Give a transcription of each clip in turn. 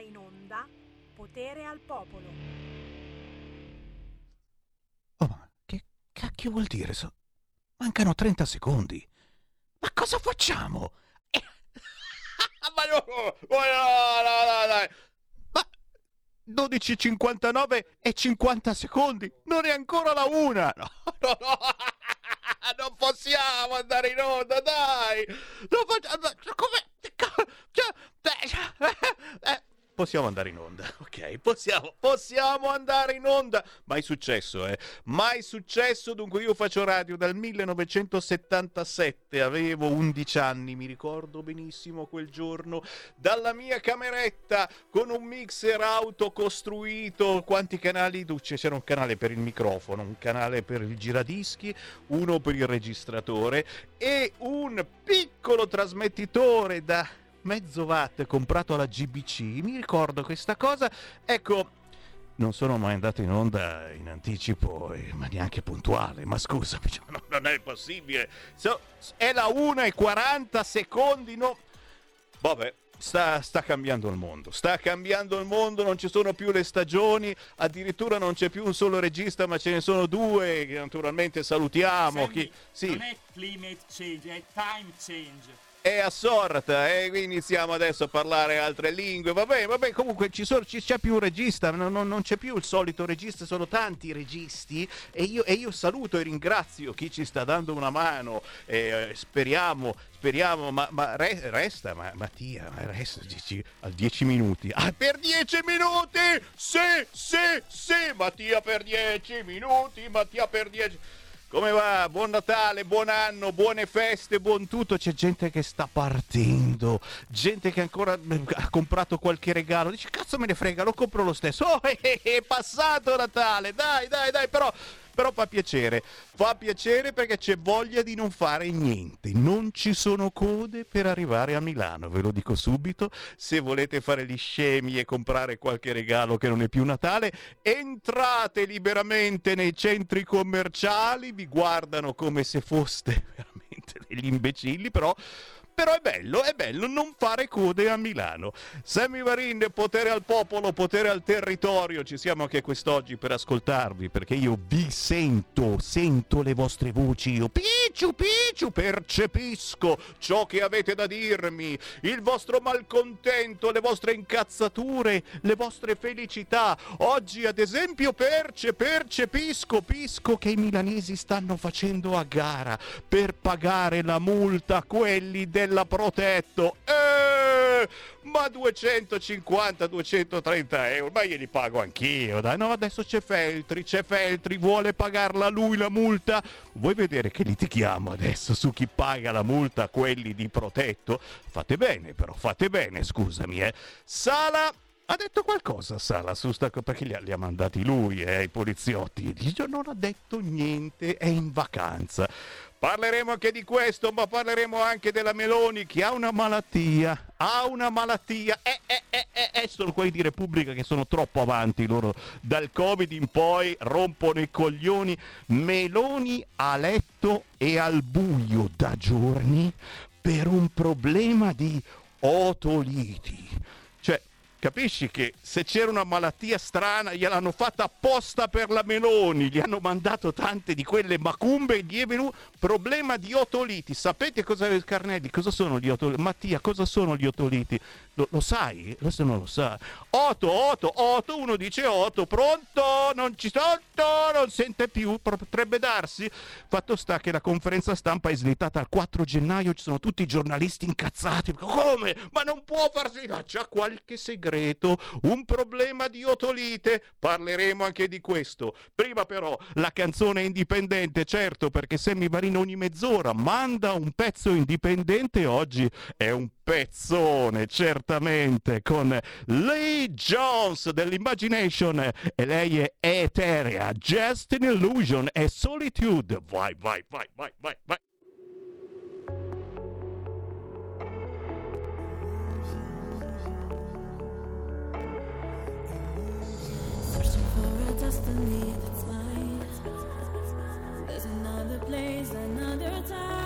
in onda Potere al Popolo. Oh, ma che cacchio vuol dire? So- Mancano 30 secondi. Ma cosa facciamo? Eh, ma no, no, no, no, no. Ma 12.59 e 50 secondi. Non è ancora la una. No, no, no. Non possiamo andare in onda, dai. Non facciamo... Come... Cioè, eh, possiamo andare in onda, ok? Possiamo, possiamo andare in onda. Mai successo, eh? Mai successo. Dunque, io faccio radio dal 1977, avevo 11 anni, mi ricordo benissimo quel giorno, dalla mia cameretta con un mixer autocostruito. Quanti canali? C'era un canale per il microfono, un canale per il giradischi, uno per il registratore e un piccolo trasmettitore da mezzo watt comprato alla GBC, mi ricordo questa cosa, ecco, non sono mai andato in onda in anticipo, eh, ma neanche puntuale, ma scusami, cioè, no, non è possibile, so, è la 1 e 40 secondi, no... Vabbè, Sta, sta, cambiando il mondo, sta cambiando il mondo, non ci sono più le stagioni, addirittura non c'è più un solo regista, ma ce ne sono due che naturalmente salutiamo. Sandy, chi... sì. Non è climate change, è time change è assorta e iniziamo adesso a parlare altre lingue. Vabbè, vabbè, comunque ci sono, ci, c'è più un regista, non, non, non, c'è più il solito regista, sono tanti registi e io, e io saluto e ringrazio chi ci sta dando una mano. E, speriamo, speriamo, ma, ma re, resta, ma, Mattia, ma resta dici, a 10 minuti. Ah, per 10 minuti! Sì, sì, sì, Mattia per 10 minuti, Mattia per 10 come va? Buon Natale, buon anno, buone feste, buon tutto. C'è gente che sta partendo, gente che ancora mm, ha comprato qualche regalo. Dice, cazzo me ne frega, lo compro lo stesso. Oh, è passato Natale, dai, dai, dai, però però fa piacere, fa piacere perché c'è voglia di non fare niente, non ci sono code per arrivare a Milano, ve lo dico subito, se volete fare gli scemi e comprare qualche regalo che non è più Natale, entrate liberamente nei centri commerciali, vi guardano come se foste veramente degli imbecilli, però però è bello, è bello non fare code a Milano. Sammy Varin, potere al popolo, potere al territorio. Ci siamo anche quest'oggi per ascoltarvi, perché io vi sento, sento le vostre voci. Io picciu, picciu, percepisco ciò che avete da dirmi, il vostro malcontento, le vostre incazzature, le vostre felicità. Oggi, ad esempio, perce, percepisco, pisco che i milanesi stanno facendo a gara per pagare la multa a quelli del della Protetto. Eh, ma 250-230 euro, ma glieli pago anch'io. Dai, no, adesso c'è Feltri, c'è Feltri, vuole pagarla lui la multa. Vuoi vedere che litighiamo adesso su chi paga la multa quelli di Protetto? Fate bene, però, fate bene, scusami, eh. Sala ha detto qualcosa Sala su sta cosa perché li ha, li ha mandati lui eh, i poliziotti Io non ha detto niente è in vacanza Parleremo anche di questo, ma parleremo anche della Meloni che ha una malattia, ha una malattia, eh, eh, eh, eh, eh, sono quelli di Repubblica che sono troppo avanti loro, dal Covid in poi rompono i coglioni. Meloni a letto e al buio da giorni per un problema di otoliti. Capisci che se c'era una malattia strana gliel'hanno fatta apposta per la Meloni, gli hanno mandato tante di quelle macumbe gli è venuto problema di otoliti. Sapete cosa Carnelli? Cosa sono gli otoliti? Mattia, cosa sono gli otoliti? Lo, lo sai? Adesso non lo sa. Otto, otto, otto, uno dice otto, pronto, non ci sotto, non sente più, potrebbe darsi. Fatto sta che la conferenza stampa è slittata al 4 gennaio, ci sono tutti i giornalisti incazzati. Come? Ma non può farsi... No, c'ha qualche segreto, un problema di otolite, parleremo anche di questo. Prima però la canzone indipendente, certo, perché Sammy Varino ogni mezz'ora manda un pezzo indipendente, oggi è un pezzone, certamente, con Lee Jones dell'Imagination e lei è eterea, Just an Illusion e Solitude. Vai, vai, vai, vai, vai, vai. Destiny that's mine. There's another place, another time.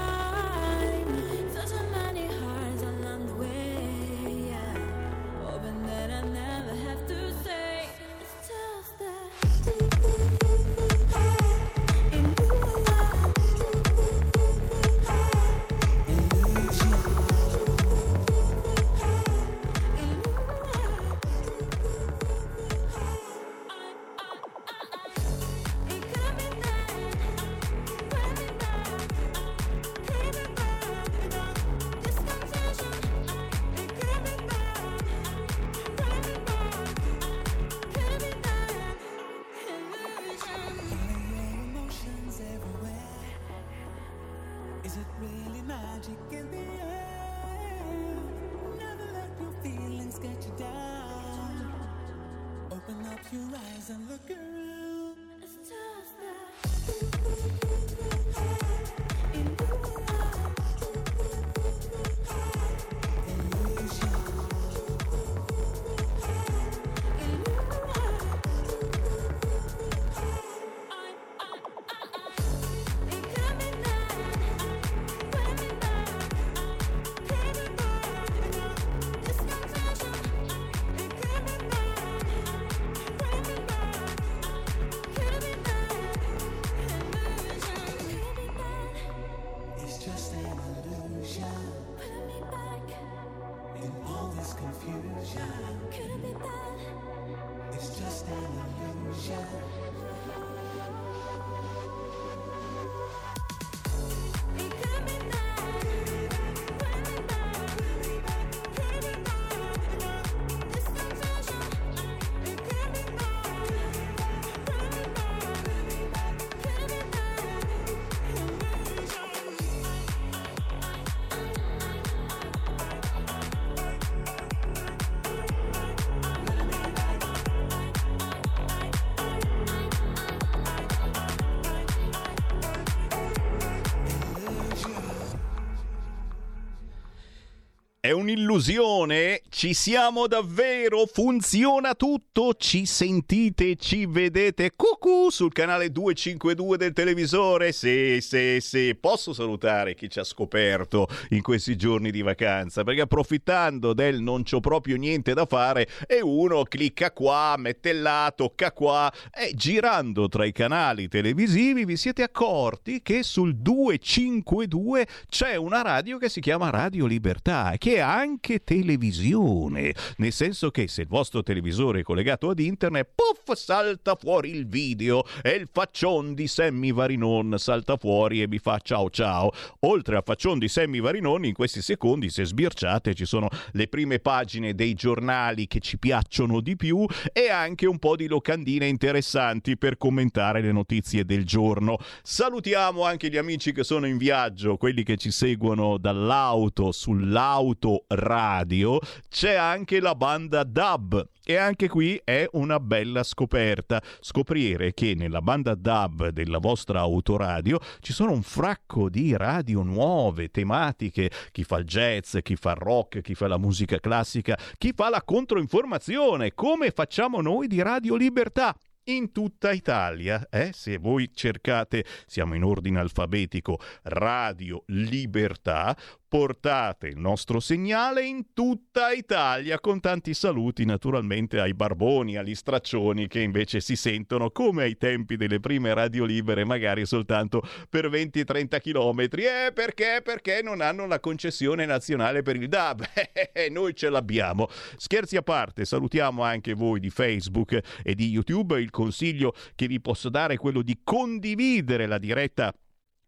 È un'illusione? Ci siamo davvero? Funziona tutto? Ci sentite? Ci vedete? Cucù sul canale 252 del televisore? Sì, sì, sì. Posso salutare chi ci ha scoperto in questi giorni di vacanza? Perché approfittando del non c'ho proprio niente da fare e uno clicca qua, mette là, tocca qua e girando tra i canali televisivi vi siete accorti che sul 252 c'è una radio che si chiama Radio Libertà che anche televisione, nel senso che se il vostro televisore è collegato ad internet, puff, salta fuori il video e il faccion di Sammy Varinon salta fuori e vi fa ciao ciao. Oltre al faccion di Sammy Varinon, in questi secondi, se sbirciate, ci sono le prime pagine dei giornali che ci piacciono di più e anche un po' di locandine interessanti per commentare le notizie del giorno. Salutiamo anche gli amici che sono in viaggio, quelli che ci seguono dall'auto, sull'auto radio c'è anche la banda DAB e anche qui è una bella scoperta scoprire che nella banda DAB della vostra autoradio ci sono un fracco di radio nuove, tematiche, chi fa il jazz, chi fa il rock, chi fa la musica classica, chi fa la controinformazione, come facciamo noi di Radio Libertà in tutta Italia. Eh? Se voi cercate, siamo in ordine alfabetico, Radio Libertà, portate il nostro segnale in tutta Italia con tanti saluti naturalmente ai barboni, agli straccioni che invece si sentono come ai tempi delle prime radio libere magari soltanto per 20-30 km. Eh perché? Perché non hanno la concessione nazionale per il DAB. Eh, noi ce l'abbiamo. Scherzi a parte, salutiamo anche voi di Facebook e di YouTube. Il consiglio che vi posso dare è quello di condividere la diretta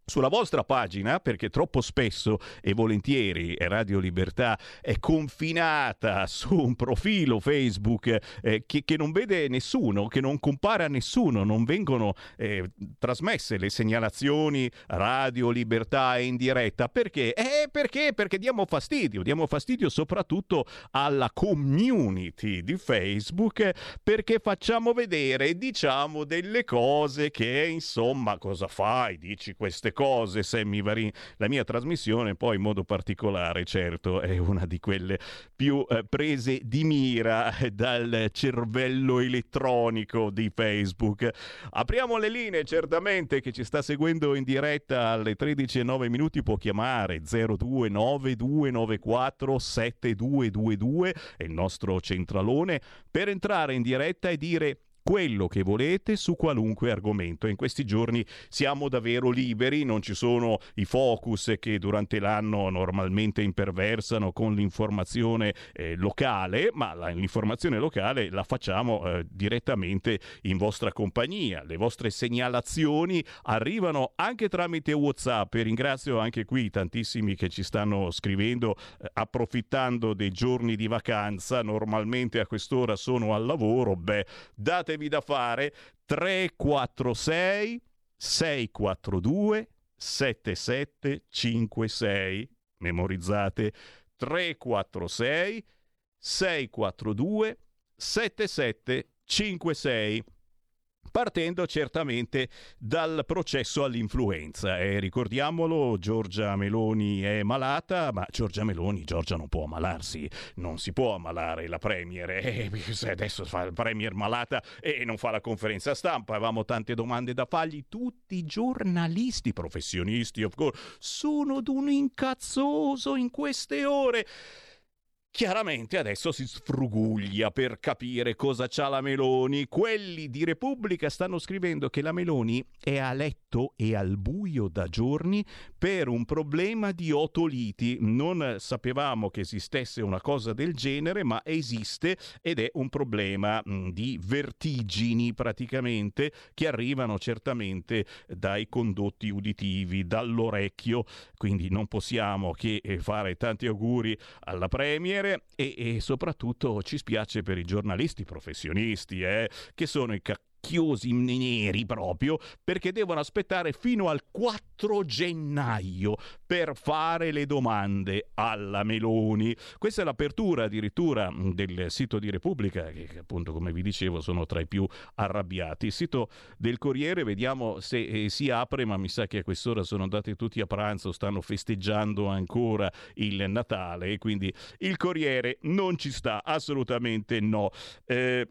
sulla vostra pagina, perché troppo spesso e volentieri Radio Libertà è confinata su un profilo Facebook eh, che, che, non vede nessuno, che non compare a nessuno, non vengono eh, trasmesse le segnalazioni Radio Libertà in diretta. Perché? Eh, perché? Perché diamo fastidio, diamo fastidio soprattutto alla community di Facebook perché facciamo vedere diciamo delle cose che insomma cosa fai? Dici queste cose, Sammy Varin. La mia trasmissione poi in modo particolare, certo, è una di quelle più eh, prese di mira dal cervello elettronico di Facebook. Apriamo le linee, certamente, che ci sta seguendo in diretta alle 13.09 minuti può chiamare 0292947222, è il nostro centralone, per entrare in diretta e dire quello che volete su qualunque argomento. In questi giorni siamo davvero liberi, non ci sono i focus che durante l'anno normalmente imperversano con l'informazione eh, locale, ma la, l'informazione locale la facciamo eh, direttamente in vostra compagnia. Le vostre segnalazioni arrivano anche tramite WhatsApp e ringrazio anche qui tantissimi che ci stanno scrivendo eh, approfittando dei giorni di vacanza, normalmente a quest'ora sono al lavoro, beh, date datevi da fare? 346 642 7756 memorizzate. 346 642 7756 partendo certamente dal processo all'influenza. E ricordiamolo, Giorgia Meloni è malata, ma Giorgia Meloni, Giorgia non può ammalarsi, non si può ammalare la Premier. E se adesso fa il Premier malata e non fa la conferenza stampa, avevamo tante domande da fargli, tutti i giornalisti professionisti, of course, sono d'un incazzoso in queste ore. Chiaramente adesso si sfruguglia per capire cosa c'ha la Meloni. Quelli di Repubblica stanno scrivendo che la Meloni è a letto e al buio da giorni per un problema di otoliti. Non sapevamo che esistesse una cosa del genere, ma esiste ed è un problema mm, di vertigini praticamente che arrivano certamente dai condotti uditivi, dall'orecchio. Quindi non possiamo che eh, fare tanti auguri alla Premier piacere e, e soprattutto ci spiace per i giornalisti professionisti eh, che sono i ca- macchiosi neri proprio perché devono aspettare fino al 4 gennaio per fare le domande alla Meloni. Questa è l'apertura addirittura del sito di Repubblica che appunto come vi dicevo sono tra i più arrabbiati. Il sito del Corriere vediamo se eh, si apre ma mi sa che a quest'ora sono andati tutti a pranzo, stanno festeggiando ancora il Natale e quindi il Corriere non ci sta, assolutamente no. Eh,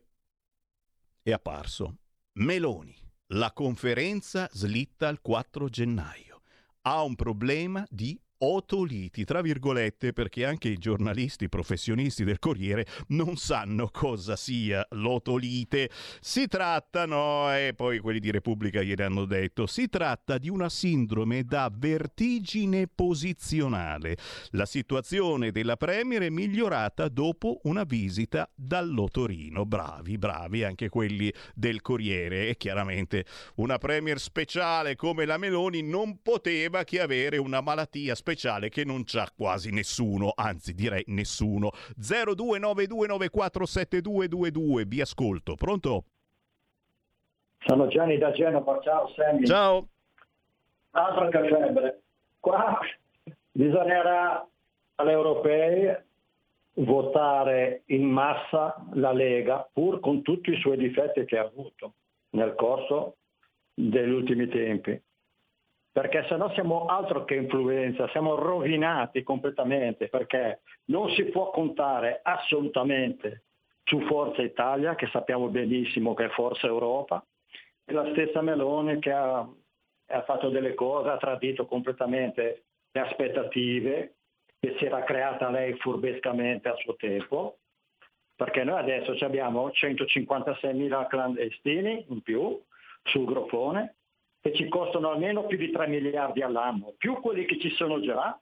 è apparso. Meloni, la conferenza slitta al 4 gennaio. Ha un problema di otoliti, tra virgolette, perché anche i giornalisti professionisti del Corriere non sanno cosa sia l'otolite. Si tratta, no, e poi quelli di Repubblica ieri hanno detto, si tratta di una sindrome da vertigine posizionale. La situazione della Premier è migliorata dopo una visita dall'otorino. Bravi, bravi anche quelli del Corriere. E chiaramente una Premier speciale come la Meloni non poteva che avere una malattia speciale speciale che non c'ha quasi nessuno, anzi direi nessuno. 0292947222, vi ascolto. Pronto? Sono Gianni da Genova, ciao Sammy. Ciao. Altro che febbre. Qua bisognerà alle europee votare in massa la Lega, pur con tutti i suoi difetti che ha avuto nel corso degli ultimi tempi perché se no siamo altro che influenza, siamo rovinati completamente, perché non si può contare assolutamente su Forza Italia, che sappiamo benissimo che è Forza Europa, e la stessa Meloni che ha, ha fatto delle cose, ha tradito completamente le aspettative che si era creata lei furbescamente a suo tempo, perché noi adesso abbiamo 156.000 clandestini in più sul groppone, che ci costano almeno più di 3 miliardi all'anno, più quelli che ci sono già,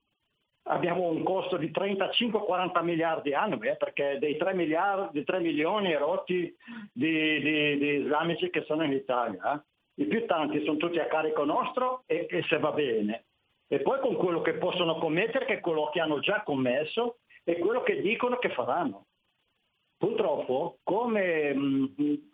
abbiamo un costo di 35-40 miliardi annui, eh, perché dei 3, miliardi, 3 milioni rotti di, di, di, islamici che sono in Italia, eh, i più tanti sono tutti a carico nostro e, e, se va bene. E poi con quello che possono commettere, che è quello che hanno già commesso e quello che dicono che faranno. Purtroppo, come mh,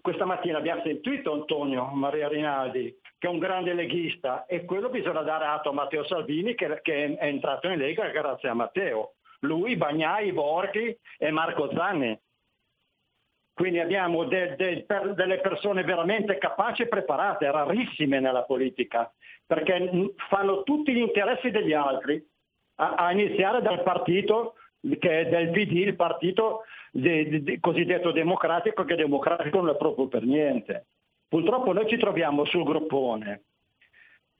questa mattina abbiamo sentito Antonio Maria Rinaldi, che è un grande leghista, e quello bisogna dare atto a Matteo Salvini che, che è entrato in Lega grazie a Matteo. Lui, Bagnai, Borghi e Marco Zanni. Quindi abbiamo de, de, per, delle persone veramente capaci e preparate, rarissime nella politica, perché fanno tutti gli interessi degli altri, a, a iniziare dal partito che è del PD, il partito de, de, cosiddetto democratico, che democratico non è proprio per niente. Purtroppo noi ci troviamo sul groppone.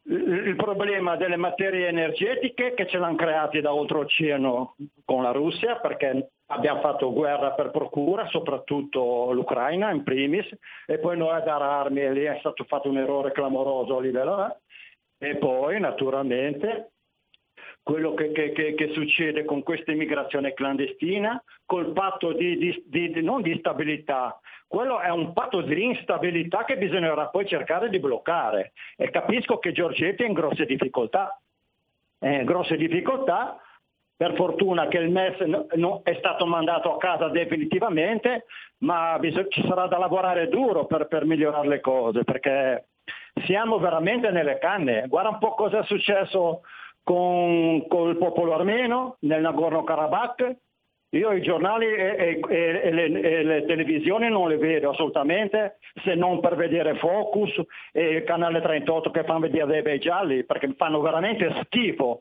Il problema delle materie energetiche che ce l'hanno create da oltreoceano con la Russia perché abbiamo fatto guerra per procura, soprattutto l'Ucraina in primis, e poi noi a dare armi lì è stato fatto un errore clamoroso a livello e poi naturalmente quello che, che, che, succede con questa immigrazione clandestina, col patto di, di, di, non di stabilità, quello è un patto di instabilità che bisognerà poi cercare di bloccare. E capisco che Giorgetti è in grosse difficoltà. È in grosse difficoltà, per fortuna che il MES è stato mandato a casa definitivamente, ma ci sarà da lavorare duro per, per migliorare le cose, perché siamo veramente nelle canne. Guarda un po' cosa è successo con, con il popolo armeno nel Nagorno-Karabakh. Io i giornali e, e, e, le, e, le, televisioni non le vedo assolutamente se non per vedere Focus e il canale 38 che fanno vedere dei bei gialli perché fanno veramente schifo.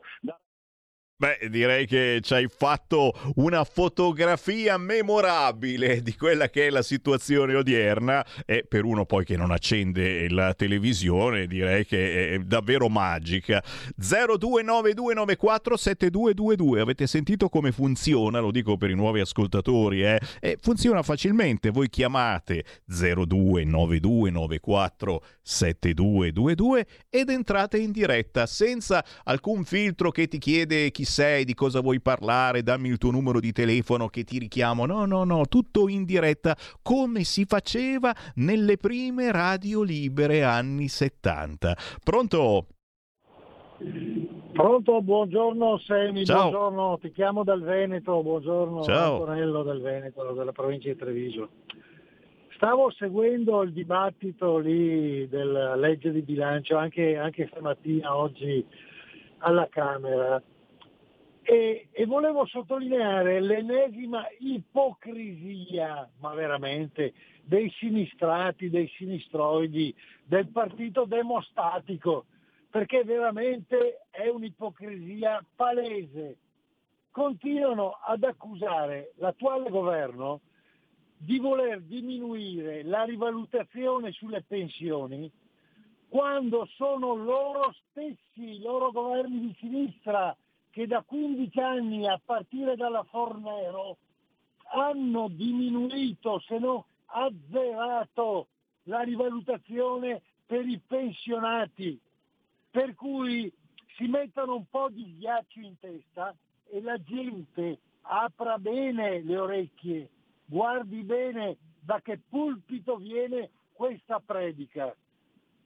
Beh, direi che ci hai fatto una fotografia memorabile di quella che è la situazione odierna e per uno poi che non accende la televisione direi che è davvero magica. 0292947222, avete sentito come funziona? Lo dico per i nuovi ascoltatori, eh? E funziona facilmente, voi chiamate 0292947222 ed entrate in diretta senza alcun filtro che ti chiede chi sei, di cosa vuoi parlare, dammi il tuo numero di telefono che ti richiamo. No, no, no, tutto in diretta come si faceva nelle prime radio libere anni 70. Pronto? Pronto, buongiorno Semi, Ciao. buongiorno, ti chiamo dal Veneto, buongiorno Ciao. Antonello del Veneto, della provincia di Treviso. Stavo seguendo il dibattito lì della legge di bilancio anche, anche stamattina, oggi alla Camera e, e, volevo sottolineare l'ennesima ipocrisia, ma veramente, dei sinistrati, dei sinistroidi, del partito demostatico, perché veramente è un'ipocrisia palese. Continuano ad accusare l'attuale governo di voler diminuire la rivalutazione sulle pensioni quando sono loro stessi, i loro governi di sinistra, che da 15 anni a partire dalla Fornero hanno diminuito, se no azzerato, la rivalutazione per i pensionati, per cui si mettono un po' di ghiaccio in testa e la gente apra bene le orecchie guardi bene da che pulpito viene questa predica.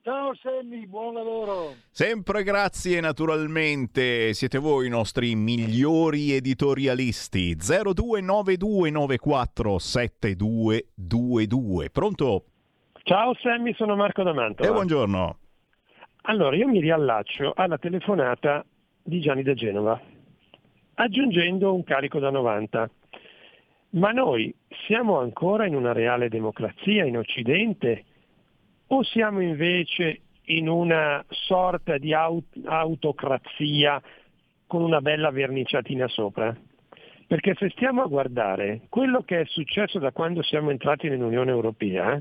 Ciao Sammy, buon lavoro. Sempre grazie naturalmente, siete voi i nostri migliori editorialisti. 0292947222. Pronto? Ciao Sammy, sono Marco D'Amanto. E buongiorno. Allora, io mi riallaccio alla telefonata di Gianni da Genova, aggiungendo un carico da 90. Ma noi siamo ancora in una reale democrazia in Occidente o siamo invece in una sorta di aut- autocrazia con una bella verniciatina sopra? Perché se stiamo a guardare quello che è successo da quando siamo entrati nell'Unione Europea,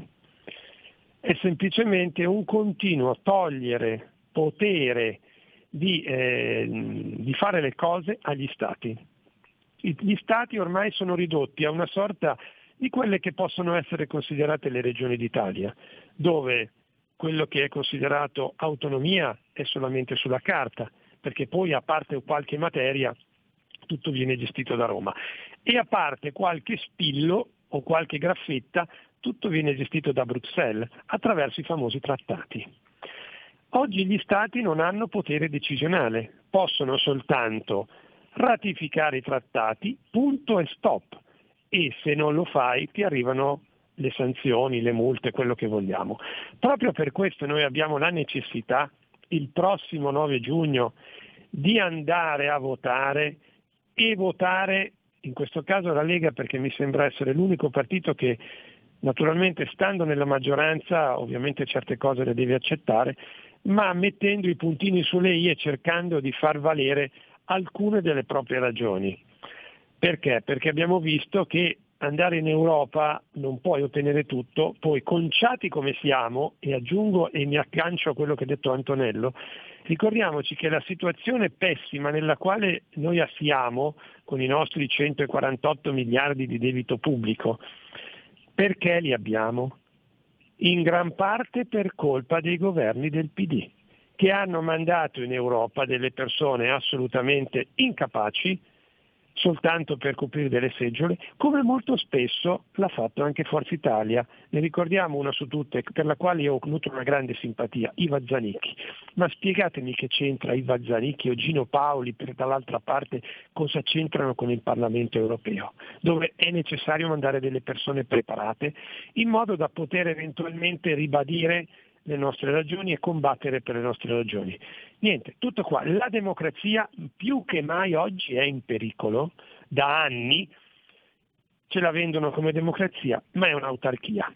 è semplicemente un continuo togliere potere di, eh, di fare le cose agli Stati gli stati ormai sono ridotti a una sorta di quelle che possono essere considerate le regioni d'Italia, dove quello che è considerato autonomia è solamente sulla carta, perché poi a parte qualche materia tutto viene gestito da Roma e a parte qualche spillo o qualche graffetta tutto viene gestito da Bruxelles attraverso i famosi trattati. Oggi gli Stati non hanno potere decisionale, possono soltanto ratificare i trattati, punto e stop. E se non lo fai ti arrivano le sanzioni, le multe, quello che vogliamo. Proprio per questo noi abbiamo la necessità, il prossimo 9 giugno, di andare a votare e votare, in questo caso la Lega perché mi sembra essere l'unico partito che naturalmente stando nella maggioranza ovviamente certe cose le deve accettare, ma mettendo i puntini sulle i e cercando di far valere alcune delle proprie ragioni. Perché? Perché abbiamo visto che andare in Europa non puoi ottenere tutto, poi conciati come siamo, e aggiungo e mi aggancio a quello che ha detto Antonello, ricordiamoci che la situazione pessima nella quale noi siamo con i nostri 148 miliardi di debito pubblico, perché li abbiamo? In gran parte per colpa dei governi del PD che hanno mandato in Europa delle persone assolutamente incapaci soltanto per coprire delle seggiole, come molto spesso l'ha fatto anche Forza Italia. Ne ricordiamo una su tutte, per la quale io ho avuto una grande simpatia, Iva Zanicchi. Ma spiegatemi che c'entra Iva Zanicchi o Gino Paoli, per dall'altra parte, cosa c'entrano con il Parlamento europeo, dove è necessario mandare delle persone preparate in modo da poter eventualmente ribadire le nostre ragioni e combattere per le nostre ragioni. Niente, tutto qua. La democrazia più che mai oggi è in pericolo, da anni ce la vendono come democrazia, ma è un'autarchia.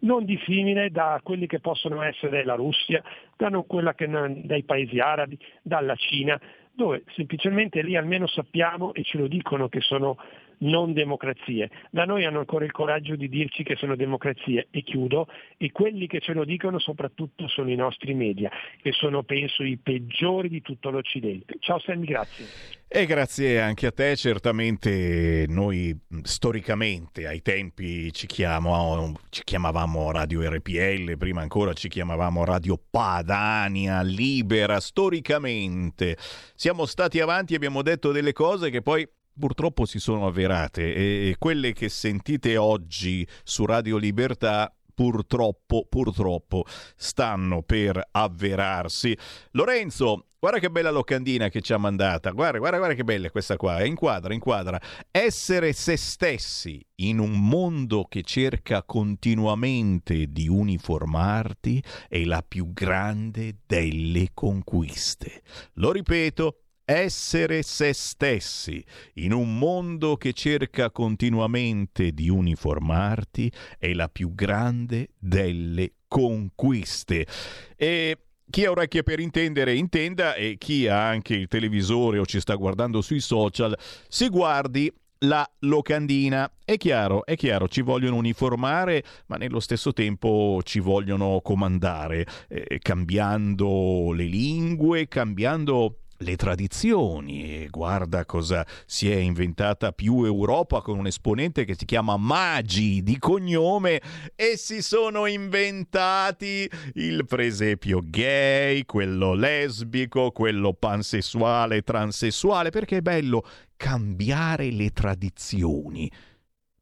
Non dissimile da quelli che possono essere la Russia, da che, dai paesi arabi, dalla Cina, dove semplicemente lì almeno sappiamo e ce lo dicono che sono non democrazie. Da noi hanno ancora il coraggio di dirci che sono democrazie e chiudo, e quelli che ce lo dicono soprattutto sono i nostri media, che sono penso i peggiori di tutto l'Occidente. Ciao Sammy, grazie. E grazie anche a te, certamente noi storicamente ai tempi ci, chiamo, ci, chiamavamo Radio RPL, prima ancora ci chiamavamo Radio Padania, libera, storicamente siamo stati avanti abbiamo detto delle cose che poi purtroppo si sono avverate e quelle che sentite oggi su Radio Libertà purtroppo, purtroppo stanno per avverarsi. Lorenzo, Guarda che bella locandina che ci ha mandata. Guarda, guarda, guarda che bella questa qua. Inquadra, inquadra. Essere se stessi in un mondo che cerca continuamente di uniformarti è la più grande delle conquiste. Lo ripeto, essere se stessi in un mondo che cerca continuamente di uniformarti è la più grande delle conquiste. E chi ha orecchie per intendere intenda e chi ha anche il televisore o ci sta guardando sui social si guardi la locandina. È chiaro, è chiaro, ci vogliono uniformare, ma nello stesso tempo ci vogliono comandare, eh, cambiando le lingue, cambiando le tradizioni e guarda cosa si è inventata più Europa con un esponente che si chiama Magi di cognome e si sono inventati il presepio gay, quello lesbico, quello pansessuale, transessuale, perché è bello cambiare le tradizioni.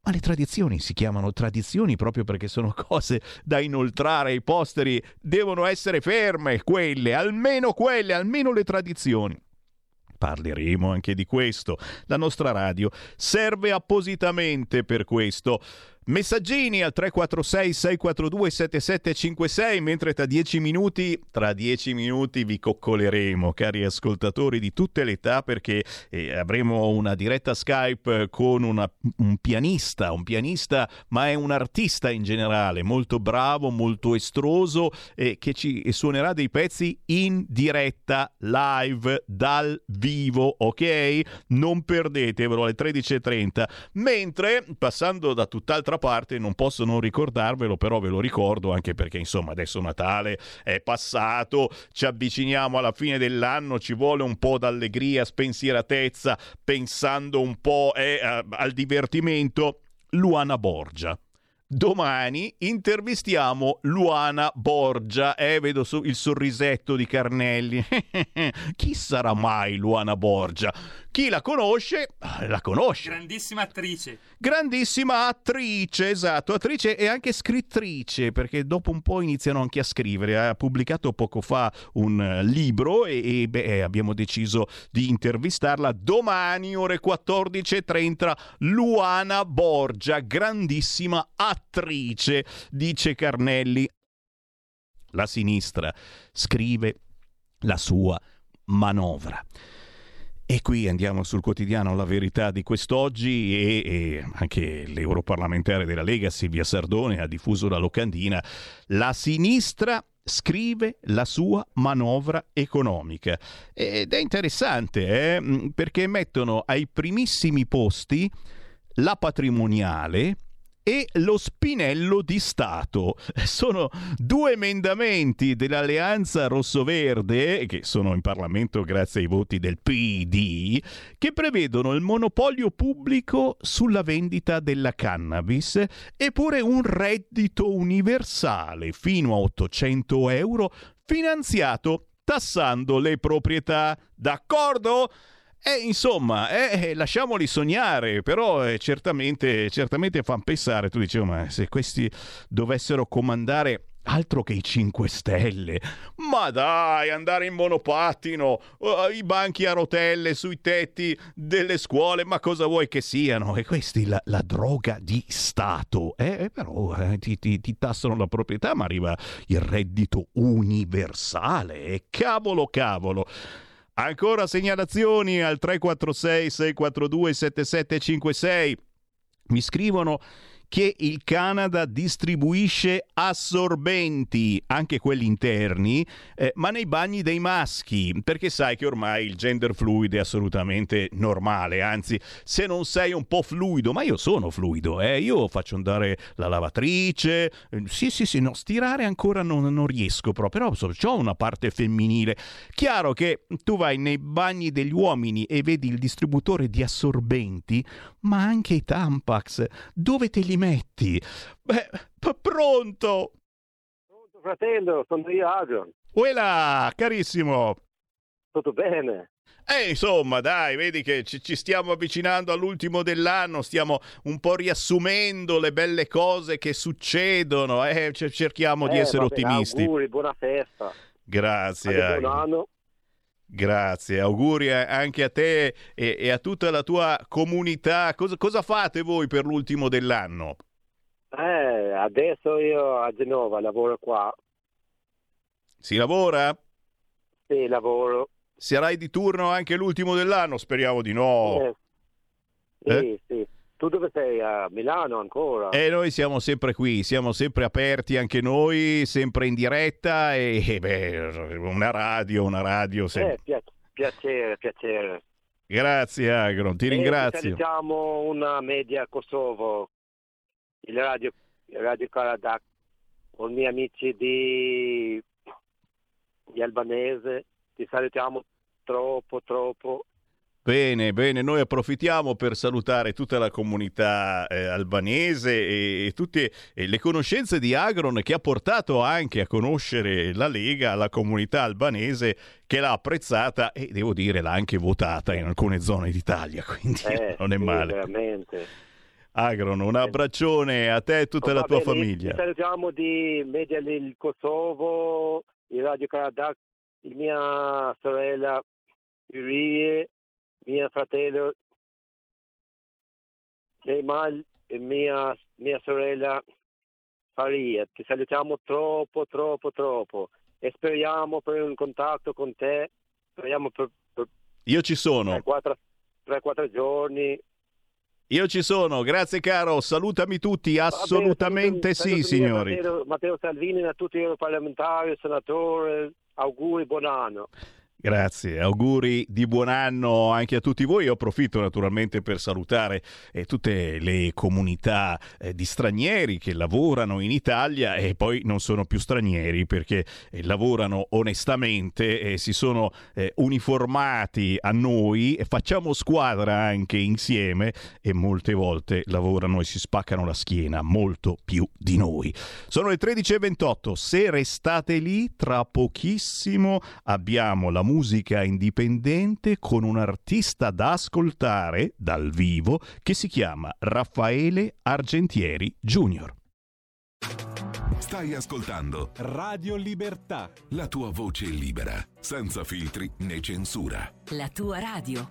Ma le tradizioni si chiamano tradizioni proprio perché sono cose da inoltrare ai posteri, devono essere ferme quelle, almeno quelle, almeno le tradizioni. Parleremo anche di questo. La nostra radio serve appositamente per questo. Messaggini al 346 642 7756 mentre tra dieci minuti, tra dieci minuti vi coccoleremo, cari ascoltatori di tutte le età, perché eh, avremo una diretta Skype con una, un pianista, un pianista, ma è un artista in generale, molto bravo, molto estroso e che ci suonerà dei pezzi in diretta, live, dal vivo, ok? Non perdetevelo alle 13.30. Mentre, passando da tutt'altra d'altra parte non posso non ricordarvelo, però ve lo ricordo anche perché insomma adesso Natale è passato, ci avviciniamo alla fine dell'anno, ci vuole un po' d'allegria, spensieratezza, pensando un po' eh, al divertimento. Luana Borgia. Domani intervistiamo Luana Borgia. Eh, vedo il sorrisetto di Carnelli. Chi sarà mai Luana Borgia? Chi la conosce, ah, la conosce. Grandissima attrice. Grandissima attrice, esatto, attrice e anche scrittrice, perché dopo un po' iniziano anche a scrivere. Ha pubblicato poco fa un eh, libro e, e beh, abbiamo deciso di intervistarla domani, ore 14.30. Luana Borgia, grandissima attrice, dice Carnelli. La sinistra scrive la sua manovra. E qui andiamo sul quotidiano La Verità di quest'oggi e, e, anche l'europarlamentare della Lega Silvia Sardone ha diffuso la locandina. La sinistra scrive la sua manovra economica ed è interessante eh? perché mettono ai primissimi posti la patrimoniale e lo spinello di Stato. Sono due emendamenti dell'Alleanza Rossoverde, che sono in Parlamento grazie ai voti del PD, che prevedono il monopolio pubblico sulla vendita della cannabis e pure un reddito universale fino a 800 euro finanziato tassando le proprietà. D'accordo? Eh, insomma, eh, lasciamoli sognare, però eh, certamente, certamente fanno pensare, tu dicevi, ma se questi dovessero comandare altro che i 5 Stelle. Ma dai, andare in monopattino, uh, i banchi a rotelle sui tetti delle scuole, ma cosa vuoi che siano? E questi la, la droga di Stato. Eh, eh però eh, ti, ti, ti, tassano la proprietà, ma arriva il reddito universale. E cavolo, cavolo. Ancora segnalazioni al 346 642 7756. Mi scrivono che il Canada distribuisce assorbenti, anche quelli interni, eh, ma nei bagni dei maschi, perché sai che ormai il gender fluid è assolutamente normale, anzi se non sei un po' fluido, ma io sono fluido, eh, io faccio andare la lavatrice, eh, sì sì sì, no, stirare ancora non, non riesco proprio, però ho una parte femminile. Chiaro che tu vai nei bagni degli uomini e vedi il distributore di assorbenti, ma anche i Tampax, dove te li metti? Beh, p- pronto! Pronto fratello, sono io Adrian. Uela, carissimo! Tutto bene? Eh, insomma, dai, vedi che ci, ci, stiamo avvicinando all'ultimo dell'anno, stiamo un po' riassumendo le belle cose che succedono, eh, cerchiamo eh, di essere vabbè, ottimisti. Auguri, buona festa. Grazie. Buon anno. Grazie, auguri anche a te e, e a tutta la tua comunità. Cosa, cosa, fate voi per l'ultimo dell'anno? Eh, adesso io a Genova lavoro qua. Si lavora? Sì, lavoro. Sarai di turno anche l'ultimo dell'anno? Speriamo di no. Eh, sì, eh? sì. Tu dove sei? A Milano ancora? E noi siamo sempre qui, siamo sempre aperti anche noi, sempre in diretta e, e beh, una radio, una radio sempre. Eh, piacere, piacere. Grazie Agron, ti ringrazio. Salutiamo una media Kosovo, il radio, il radio Karadak, con i miei amici di, di Albanese, ti salutiamo troppo, troppo Bene, bene, noi approfittiamo per salutare tutta la comunità eh, albanese e, e tutte e le conoscenze di Agron che ha portato anche a conoscere la Lega, la comunità albanese che l'ha apprezzata e devo dire l'ha anche votata in alcune zone d'Italia, quindi eh, non è sì, male. Veramente. Agron, un abbraccione a te e tutta oh, la tua bene, famiglia. Ci salutiamo di Media del Kosovo, di Radio Karadak, mia sorella Irie mio fratello Kemal e mia, mia sorella Faria. Ti salutiamo troppo, troppo, troppo e speriamo per un contatto con te. Speriamo per, per Io ci sono. 3-4 giorni. Io ci sono, grazie caro, salutami tutti, assolutamente bene, sì signori. Matteo, Matteo Salvini a tutti i parlamentari, senatori, auguri, buon anno. Grazie, auguri di buon anno anche a tutti voi. Io approfitto naturalmente per salutare eh, tutte le comunità eh, di stranieri che lavorano in Italia e poi non sono più stranieri perché eh, lavorano onestamente e si sono eh, uniformati a noi facciamo squadra anche insieme e molte volte lavorano e si spaccano la schiena molto più di noi. Sono le 13.28, se restate lì tra pochissimo abbiamo la musica musica indipendente con un artista da ascoltare dal vivo che si chiama Raffaele Argentieri Jr. Stai ascoltando Radio Libertà. La tua voce libera, senza filtri né censura. La tua radio.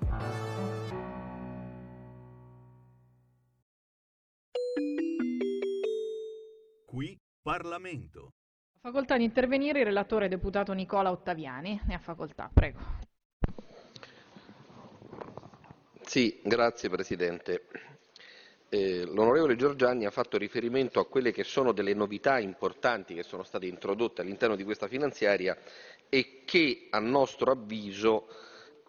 Qui Parlamento. Facoltà di intervenire il relatore deputato Nicola Ottaviani. Ne ha facoltà, prego. Sì, grazie Presidente. Eh, l'onorevole Giorgiani ha fatto riferimento a quelle che sono delle novità importanti che sono state introdotte all'interno di questa finanziaria e che a nostro avviso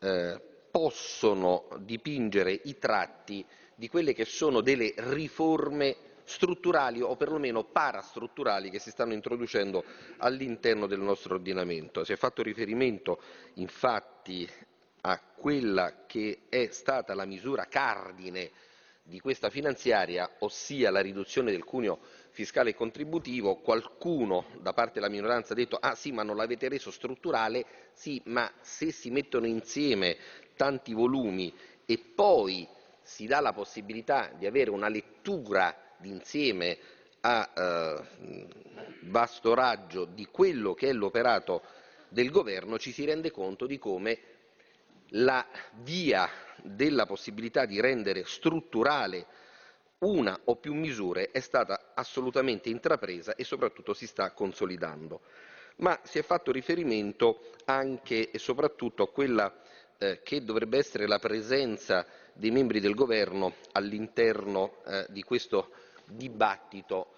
eh, possono dipingere i tratti di quelle che sono delle riforme strutturali o perlomeno parastrutturali che si stanno introducendo all'interno del nostro ordinamento. Si è fatto riferimento infatti a quella che è stata la misura cardine di questa finanziaria, ossia la riduzione del cuneo fiscale e contributivo, qualcuno da parte della minoranza ha detto ah sì ma non l'avete reso strutturale, sì ma se si mettono insieme tanti volumi e poi si dà la possibilità di avere una lettura d'insieme a eh, vasto raggio di quello che è l'operato del governo, ci si rende conto di come la via della possibilità di rendere strutturale una o più misure è stata assolutamente intrapresa e soprattutto si sta consolidando. Ma si è fatto riferimento anche e soprattutto a quella eh, che dovrebbe essere la presenza dei membri del governo all'interno eh, di questo dibattito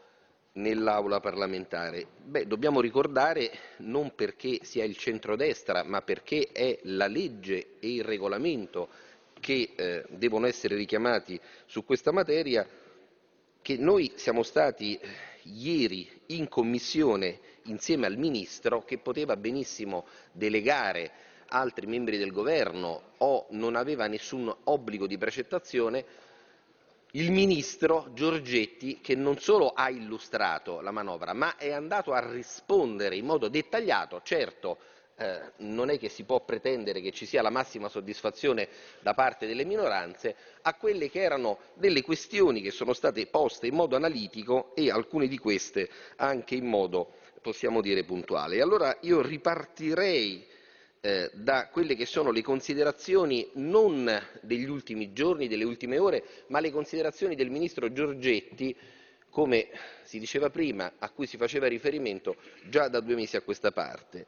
nell'aula parlamentare? Beh, dobbiamo ricordare, non perché sia il centrodestra, ma perché è la legge e il regolamento che eh, devono essere richiamati su questa materia, che noi siamo stati eh, ieri in commissione insieme al Ministro che poteva benissimo delegare altri membri del governo o non aveva nessun obbligo di precettazione il ministro Giorgetti che non solo ha illustrato la manovra, ma è andato a rispondere in modo dettagliato, certo eh, non è che si può pretendere che ci sia la massima soddisfazione da parte delle minoranze, a quelle che erano delle questioni che sono state poste in modo analitico e alcune di queste anche in modo, possiamo dire, puntuale. E allora io ripartirei eh, da quelle che sono le considerazioni non degli ultimi giorni, delle ultime ore, ma le considerazioni del ministro Giorgetti, come si diceva prima, a cui si faceva riferimento già da due mesi a questa parte.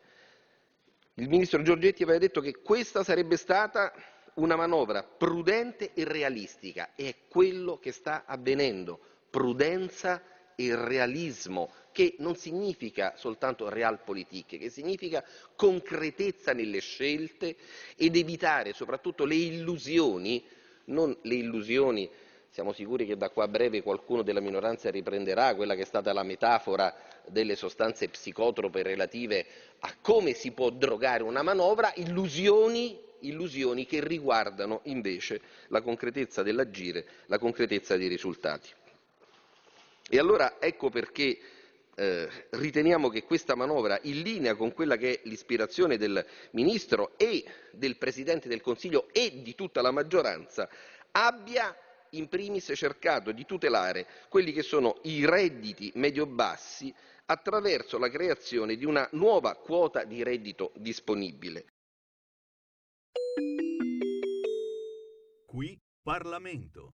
Il ministro Giorgetti aveva detto che questa sarebbe stata una manovra prudente e realistica e è quello che sta avvenendo, prudenza e realismo, che non significa soltanto realpolitik, che significa concretezza nelle scelte ed evitare soprattutto le illusioni, non le illusioni siamo sicuri che da qua a breve qualcuno della minoranza riprenderà quella che è stata la metafora delle sostanze psicotrope relative a come si può drogare una manovra, illusioni, illusioni che riguardano invece la concretezza dell'agire, la concretezza dei risultati. E allora ecco perché eh, riteniamo che questa manovra, in linea con quella che è l'ispirazione del Ministro e del Presidente del Consiglio e di tutta la maggioranza, abbia in primis cercato di tutelare quelli che sono i redditi medio-bassi attraverso la creazione di una nuova quota di reddito disponibile. Qui Parlamento.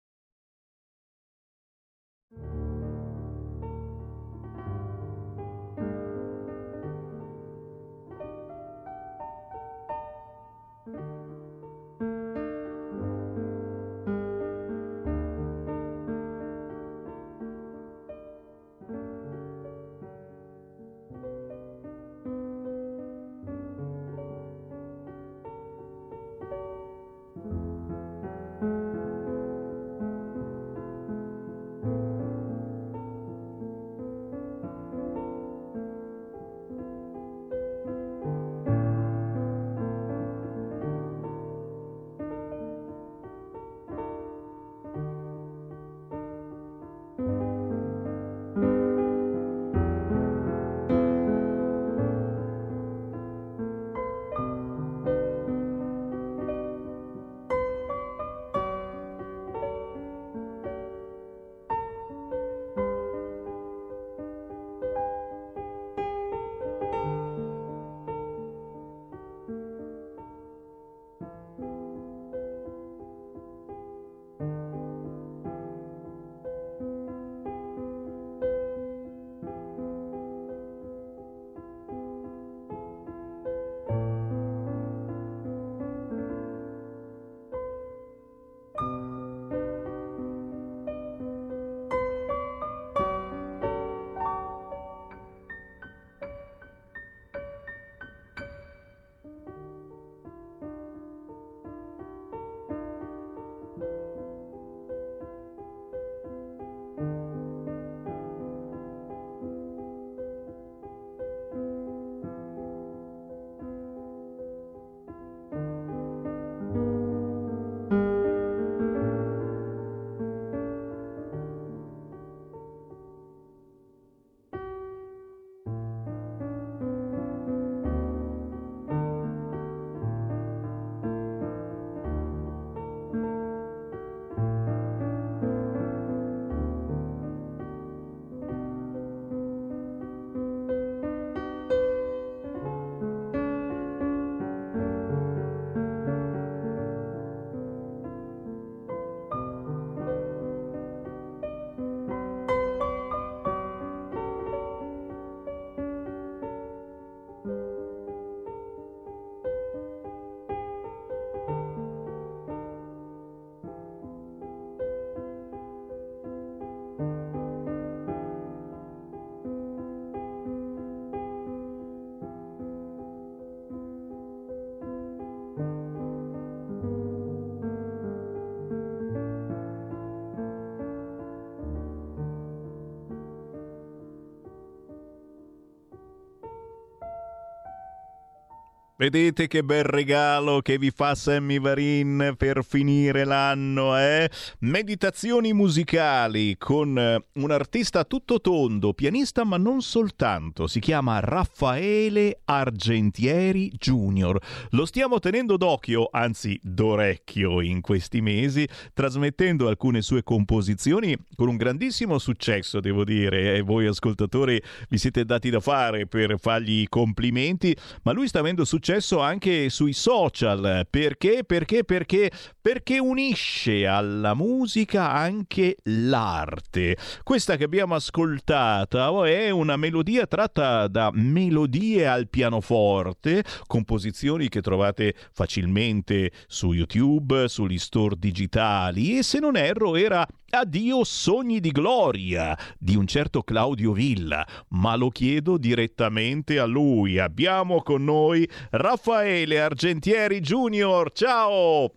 Vedete che bel regalo che vi fa Sammy Varin per finire l'anno, eh? Meditazioni musicali con eh, un artista tutto tondo, pianista ma non soltanto, si chiama Raffaele Argentieri Jr. Lo stiamo tenendo d'occhio, anzi d'orecchio in questi mesi, trasmettendo alcune sue composizioni con un grandissimo successo, devo dire, e voi ascoltatori vi siete dati da fare per fargli i complimenti, ma lui sta avendo successo successo anche sui social. Perché? Perché? Perché? Perché unisce alla musica anche l'arte. Questa che abbiamo ascoltata oh, è una melodia tratta da melodie al pianoforte, composizioni che trovate facilmente su YouTube, sugli store digitali e se non erro era Addio sogni di gloria di un certo Claudio Villa, ma lo chiedo direttamente a lui. Abbiamo con noi Raffaele Argentieri Junior. Ciao!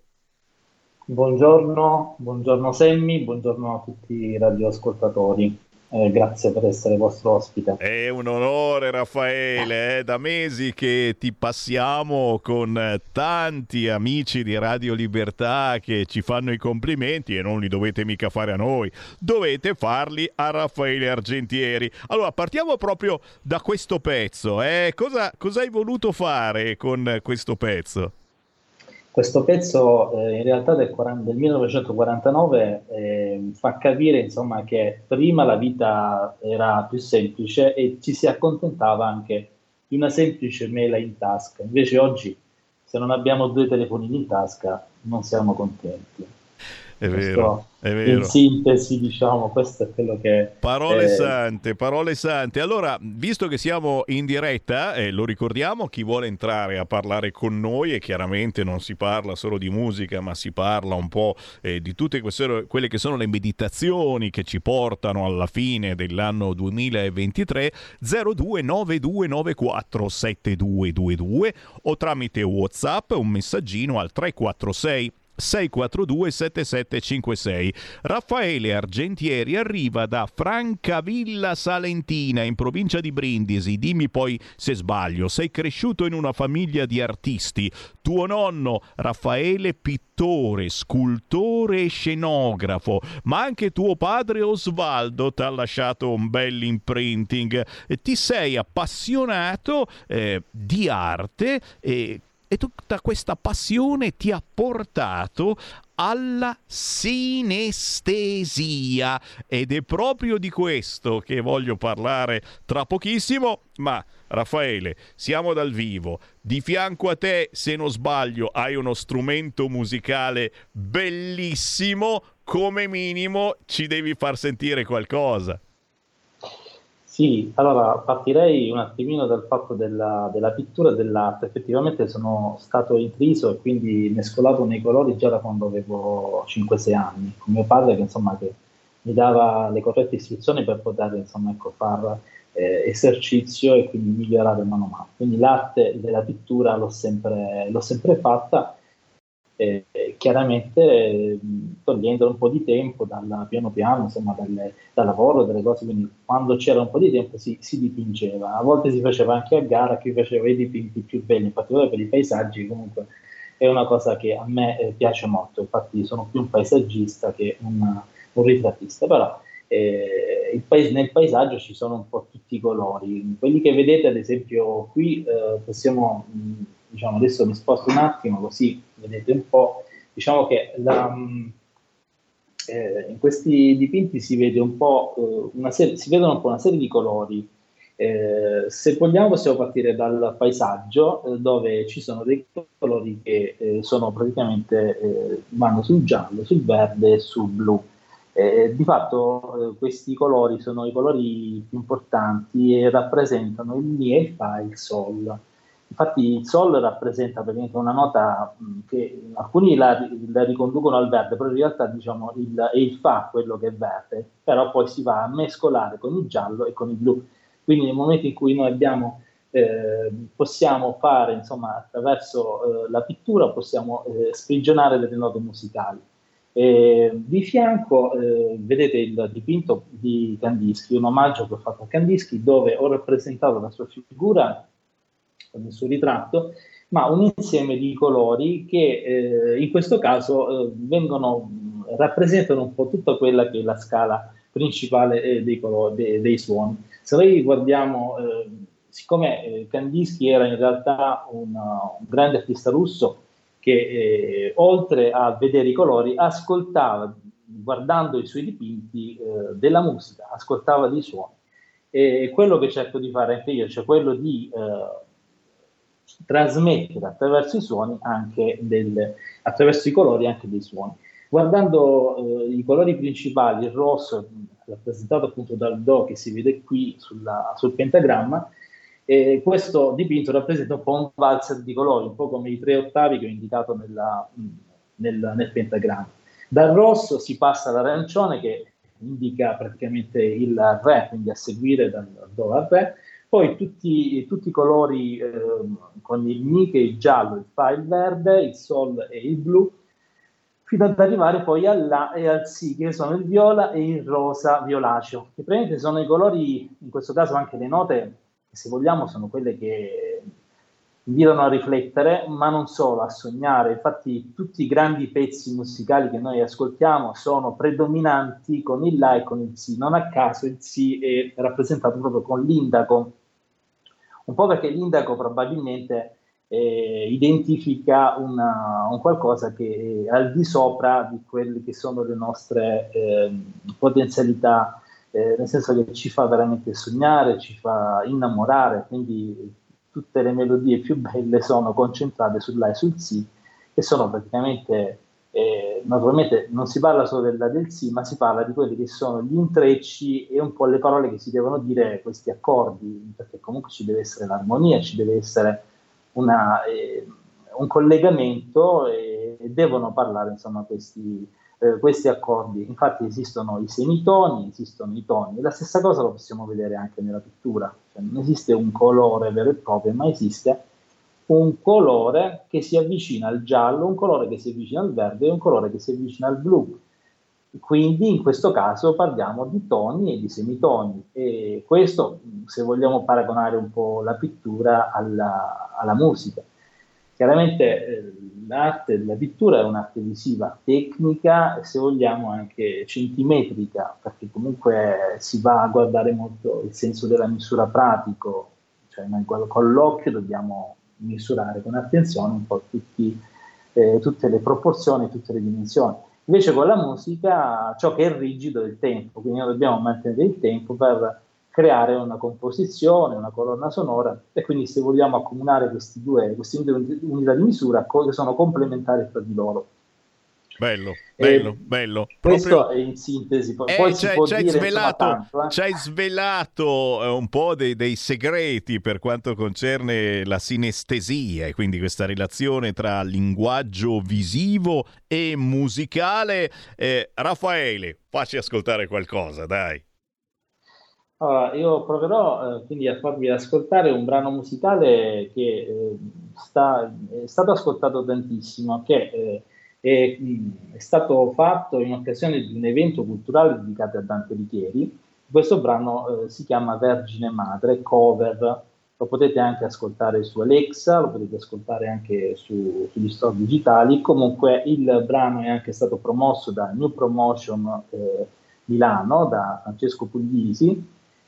Buongiorno, buongiorno Semmi, buongiorno a tutti i radioascoltatori. Eh, grazie per essere vostro ospite. È un onore Raffaele, è da mesi che ti passiamo con tanti amici di Radio Libertà che ci fanno i complimenti e non li dovete mica fare a noi, dovete farli a Raffaele Argentieri. Allora partiamo proprio da questo pezzo, eh? cosa, cosa hai voluto fare con questo pezzo? Questo pezzo eh, in realtà del, 40, del 1949 eh, fa capire insomma, che prima la vita era più semplice e ci si accontentava anche di una semplice mela in tasca. Invece oggi se non abbiamo due telefonini in tasca non siamo contenti. È vero, è vero. In sintesi, diciamo, questo è quello che... Parole eh... sante, parole sante. Allora, visto che siamo in diretta, eh, lo ricordiamo, chi vuole entrare a parlare con noi, e chiaramente non si parla solo di musica, ma si parla un po' eh, di tutte queste, quelle che sono le meditazioni che ci portano alla fine dell'anno 2023, 0292947222 o tramite WhatsApp un messaggino al 346 642 7756. Raffaele Argentieri arriva da Francavilla Salentina in provincia di Brindisi. Dimmi poi se sbaglio, sei cresciuto in una famiglia di artisti. Tuo nonno Raffaele pittore, scultore e scenografo, ma anche tuo padre Osvaldo ti ha lasciato un bel imprinting. Ti sei appassionato eh, di arte e e tutta questa passione ti ha portato alla sinestesia. Ed è proprio di questo che voglio parlare tra pochissimo, ma Raffaele, siamo dal vivo, di fianco a te, se non sbaglio, hai uno strumento musicale bellissimo, come minimo ci devi far sentire qualcosa. Sì, allora partirei un attimino dal fatto della, della pittura e dell'arte. Effettivamente sono stato intriso e quindi mescolato nei colori già da quando avevo 5-6 anni, con mio padre che, insomma, che mi dava le corrette istruzioni per poter insomma, ecco, fare eh, esercizio e quindi migliorare mano a mano. Quindi l'arte della pittura l'ho sempre, l'ho sempre fatta eh, chiaramente togliendo un po' di tempo dal, piano piano, insomma, dalle, dal lavoro, dalle cose, quindi quando c'era un po' di tempo si, si, dipingeva, a volte si faceva anche a gara, chi faceva i dipinti più belli, in particolare per i paesaggi, comunque è una cosa che a me eh, piace molto, infatti sono più un paesaggista che un, un ritrattista, però eh, paes- nel paesaggio ci sono un po' tutti i colori, quelli che vedete ad esempio qui eh, possiamo... Mh, diciamo, adesso mi sposto un attimo così vedete un po', diciamo che la, mm, eh, in questi dipinti si vede un po' eh, una serie, si vedono un po' una serie di colori. Eh, se vogliamo possiamo partire dal paesaggio eh, dove ci sono dei colori che eh, sono praticamente eh, vanno sul giallo, sul verde e sul blu. di fatto questi colori sono i colori più importanti e rappresentano il Mi e il Fa il Sol. Infatti il Sol rappresenta praticamente una nota che alcuni la, la, riconducono al verde, però in realtà diciamo il, è il Fa quello che è verde, però poi si va a mescolare con il giallo e con il blu. Quindi nel momento in cui noi abbiamo, eh, possiamo fare, insomma, attraverso eh, la pittura, possiamo eh, sprigionare delle note musicali. di fianco eh, vedete il dipinto di Kandinsky, un omaggio che ho fatto a Kandinsky, dove ho rappresentato la sua figura nel suo ritratto, ma un insieme di colori che eh, in questo caso eh, vengono, rappresentano un po' tutta quella che è la scala principale eh, dei, colori, dei, dei, suoni. Se noi guardiamo, eh, siccome eh, Kandinsky era in realtà una, un grande artista russo che eh, oltre a vedere i colori ascoltava, guardando i suoi dipinti, della musica, ascoltava dei suoni. E quello che cerco di fare anche io, cioè quello di trasmettere attraverso i suoni anche del, attraverso i colori anche dei suoni. Guardando eh, i colori principali, il rosso rappresentato appunto dal Do che si vede qui sulla, sul pentagramma, eh, questo dipinto rappresenta un po' un valzer di colori, un po' come i tre ottavi che ho indicato nella, nel, nel pentagramma. Dal rosso si passa all'arancione che indica praticamente il Re, quindi a seguire dal Do al Re, poi tutti, tutti i colori eh, con il Mi che è il giallo, il Fa il verde, il Sol e il blu, fino ad arrivare poi al La e al Si che sono il viola e il rosa violaceo, che praticamente sono i colori, in questo caso anche le note, che se vogliamo sono quelle che invitano a riflettere, ma non solo, a sognare. Infatti tutti i grandi pezzi musicali che noi ascoltiamo sono predominanti con il La e con il Si. Non a caso il Si è rappresentato proprio con l'indaco, un po' perché l'indaco probabilmente eh, identifica una, un qualcosa che è al di sopra di quelle che sono le nostre eh, potenzialità, eh, nel senso che ci fa veramente sognare, ci fa innamorare, quindi tutte le melodie più belle sono concentrate sulla e sul si, che sono praticamente, eh, naturalmente non si parla solo della del si, ma si parla di quelli che sono gli intrecci e un po' le parole che si devono dire questi accordi, perché comunque ci deve essere l'armonia, ci deve essere una, eh, un collegamento e, e, devono parlare insomma questi, eh, questi accordi. Infatti esistono i semitoni, esistono i toni, la stessa cosa lo possiamo vedere anche nella pittura, cioè, non esiste un colore vero e proprio, ma esiste un colore che si avvicina al giallo, un colore che si avvicina al verde e un colore che si avvicina al blu. Quindi in questo caso parliamo di toni e di semitoni e questo se vogliamo paragonare un po' la pittura alla, alla musica. Chiaramente eh, l'arte della pittura è un'arte visiva, tecnica e se vogliamo anche centimetrica, perché comunque si va a guardare molto il senso della misura pratico, cioè con l'occhio dobbiamo misurare con attenzione un po' tutti, eh, tutte le proporzioni, tutte le dimensioni. Invece con la musica ciò che è rigido è il tempo, quindi noi dobbiamo mantenere il tempo per creare una composizione, una colonna sonora e quindi se vogliamo accomunare due, queste due unità di misura sono complementari tra di loro. Bello, bello, eh, bello. Questo Proprio... è in sintesi. Poi eh, ci hai svelato, tanto, eh. svelato eh, un po' dei, dei, segreti per quanto concerne la sinestesia e quindi questa relazione tra linguaggio visivo e musicale. Eh, Raffaele, facci ascoltare qualcosa, dai. Allora, io proverò eh, quindi a farvi ascoltare un brano musicale che eh, sta, è stato ascoltato tantissimo, che eh, è, è, stato fatto in occasione di un evento culturale dedicato a Dante Alighieri. Questo brano eh, si chiama Vergine Madre, cover, lo potete anche ascoltare su Alexa, lo potete ascoltare anche su, sugli store digitali. Comunque il brano è anche stato promosso da New Promotion eh, Milano, da Francesco Puglisi,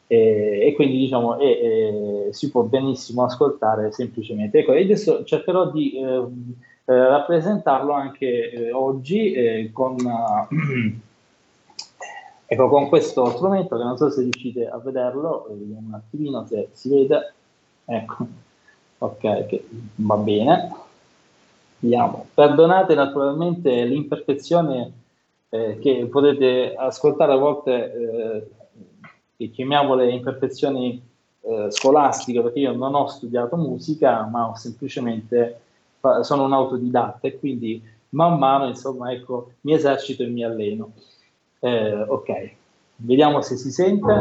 eh, e quindi diciamo eh, si può benissimo ascoltare semplicemente. Ecco, adesso cercherò di eh, eh, rappresentarlo anche eh, oggi con, ecco, con questo strumento che non so se riuscite a vederlo, vediamo un attimino se si vede. Ecco, ok, che va bene. Vediamo. Perdonate naturalmente l'imperfezione che potete ascoltare a volte che chiamiamole imperfezioni eh, scolastiche, perché io non ho studiato musica, ma ho semplicemente sono un autodidatta e quindi man mano insomma ecco mi esercito e mi alleno. Eh, ok, vediamo se si sente.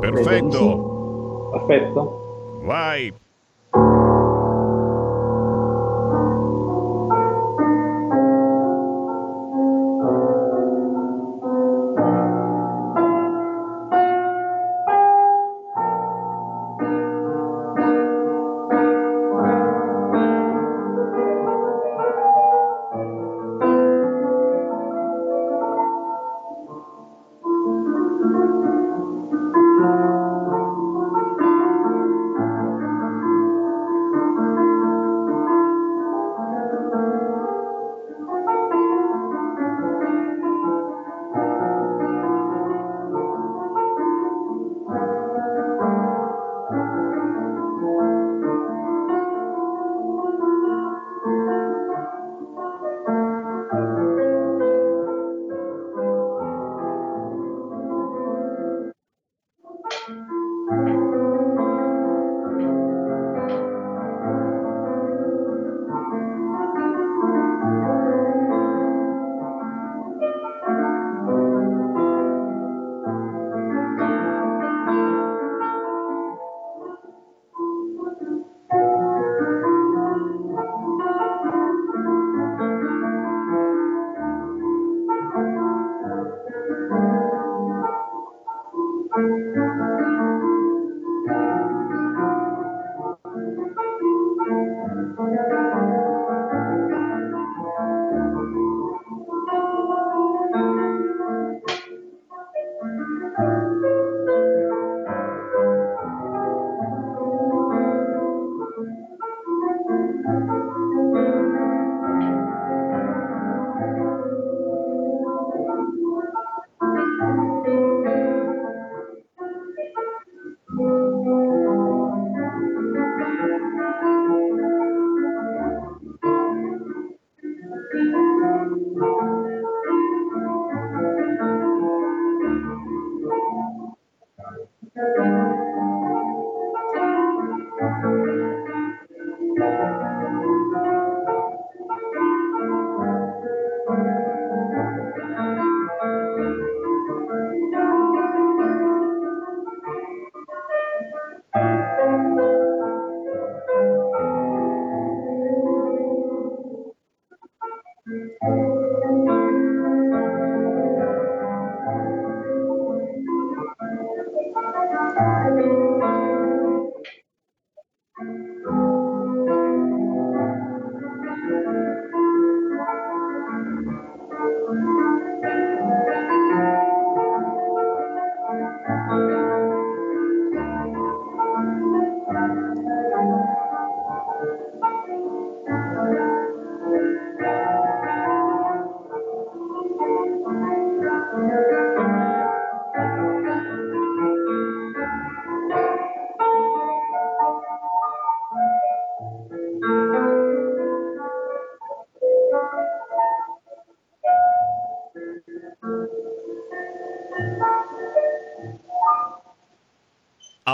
Perfetto. Perfetto. Vai.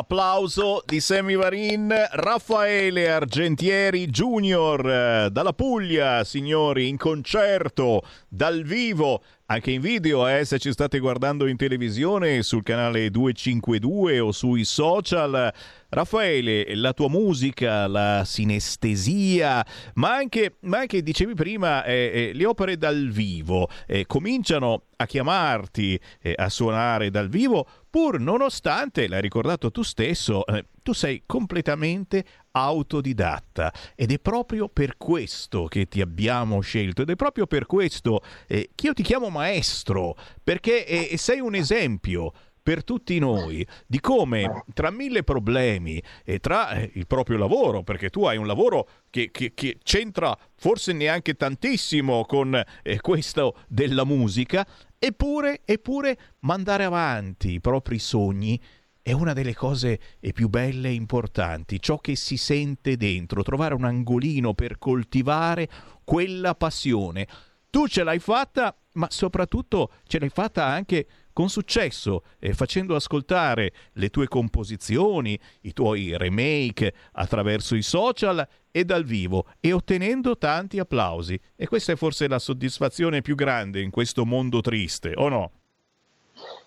Applauso di Sammy Varin, Raffaele Argentieri Junior eh, dalla Puglia, signori, in concerto dal vivo anche in video, eh, se ci state guardando in televisione sul canale 252 o sui social. Raffaele, la tua musica, la sinestesia, ma anche, ma anche dicevi prima, eh, eh, le opere dal vivo eh, cominciano a chiamarti eh, a suonare dal vivo, pur nonostante, l'hai ricordato tu stesso, eh, tu sei completamente autodidatta. Ed è proprio per questo che ti abbiamo scelto ed è proprio per questo eh, che io ti chiamo maestro, perché eh, sei un esempio per tutti noi di come tra mille problemi e tra eh, il proprio lavoro, perché tu hai un lavoro che, che, che c'entra forse neanche tantissimo con eh, questo della musica, eppure, eppure mandare avanti i propri sogni è una delle cose più belle e importanti, ciò che si sente dentro, trovare un angolino per coltivare quella passione. Tu ce l'hai fatta, ma soprattutto ce l'hai fatta anche con successo, eh, facendo ascoltare le tue composizioni, i tuoi remake attraverso i social e dal vivo e ottenendo tanti applausi. E questa è forse la soddisfazione più grande in questo mondo triste, o no?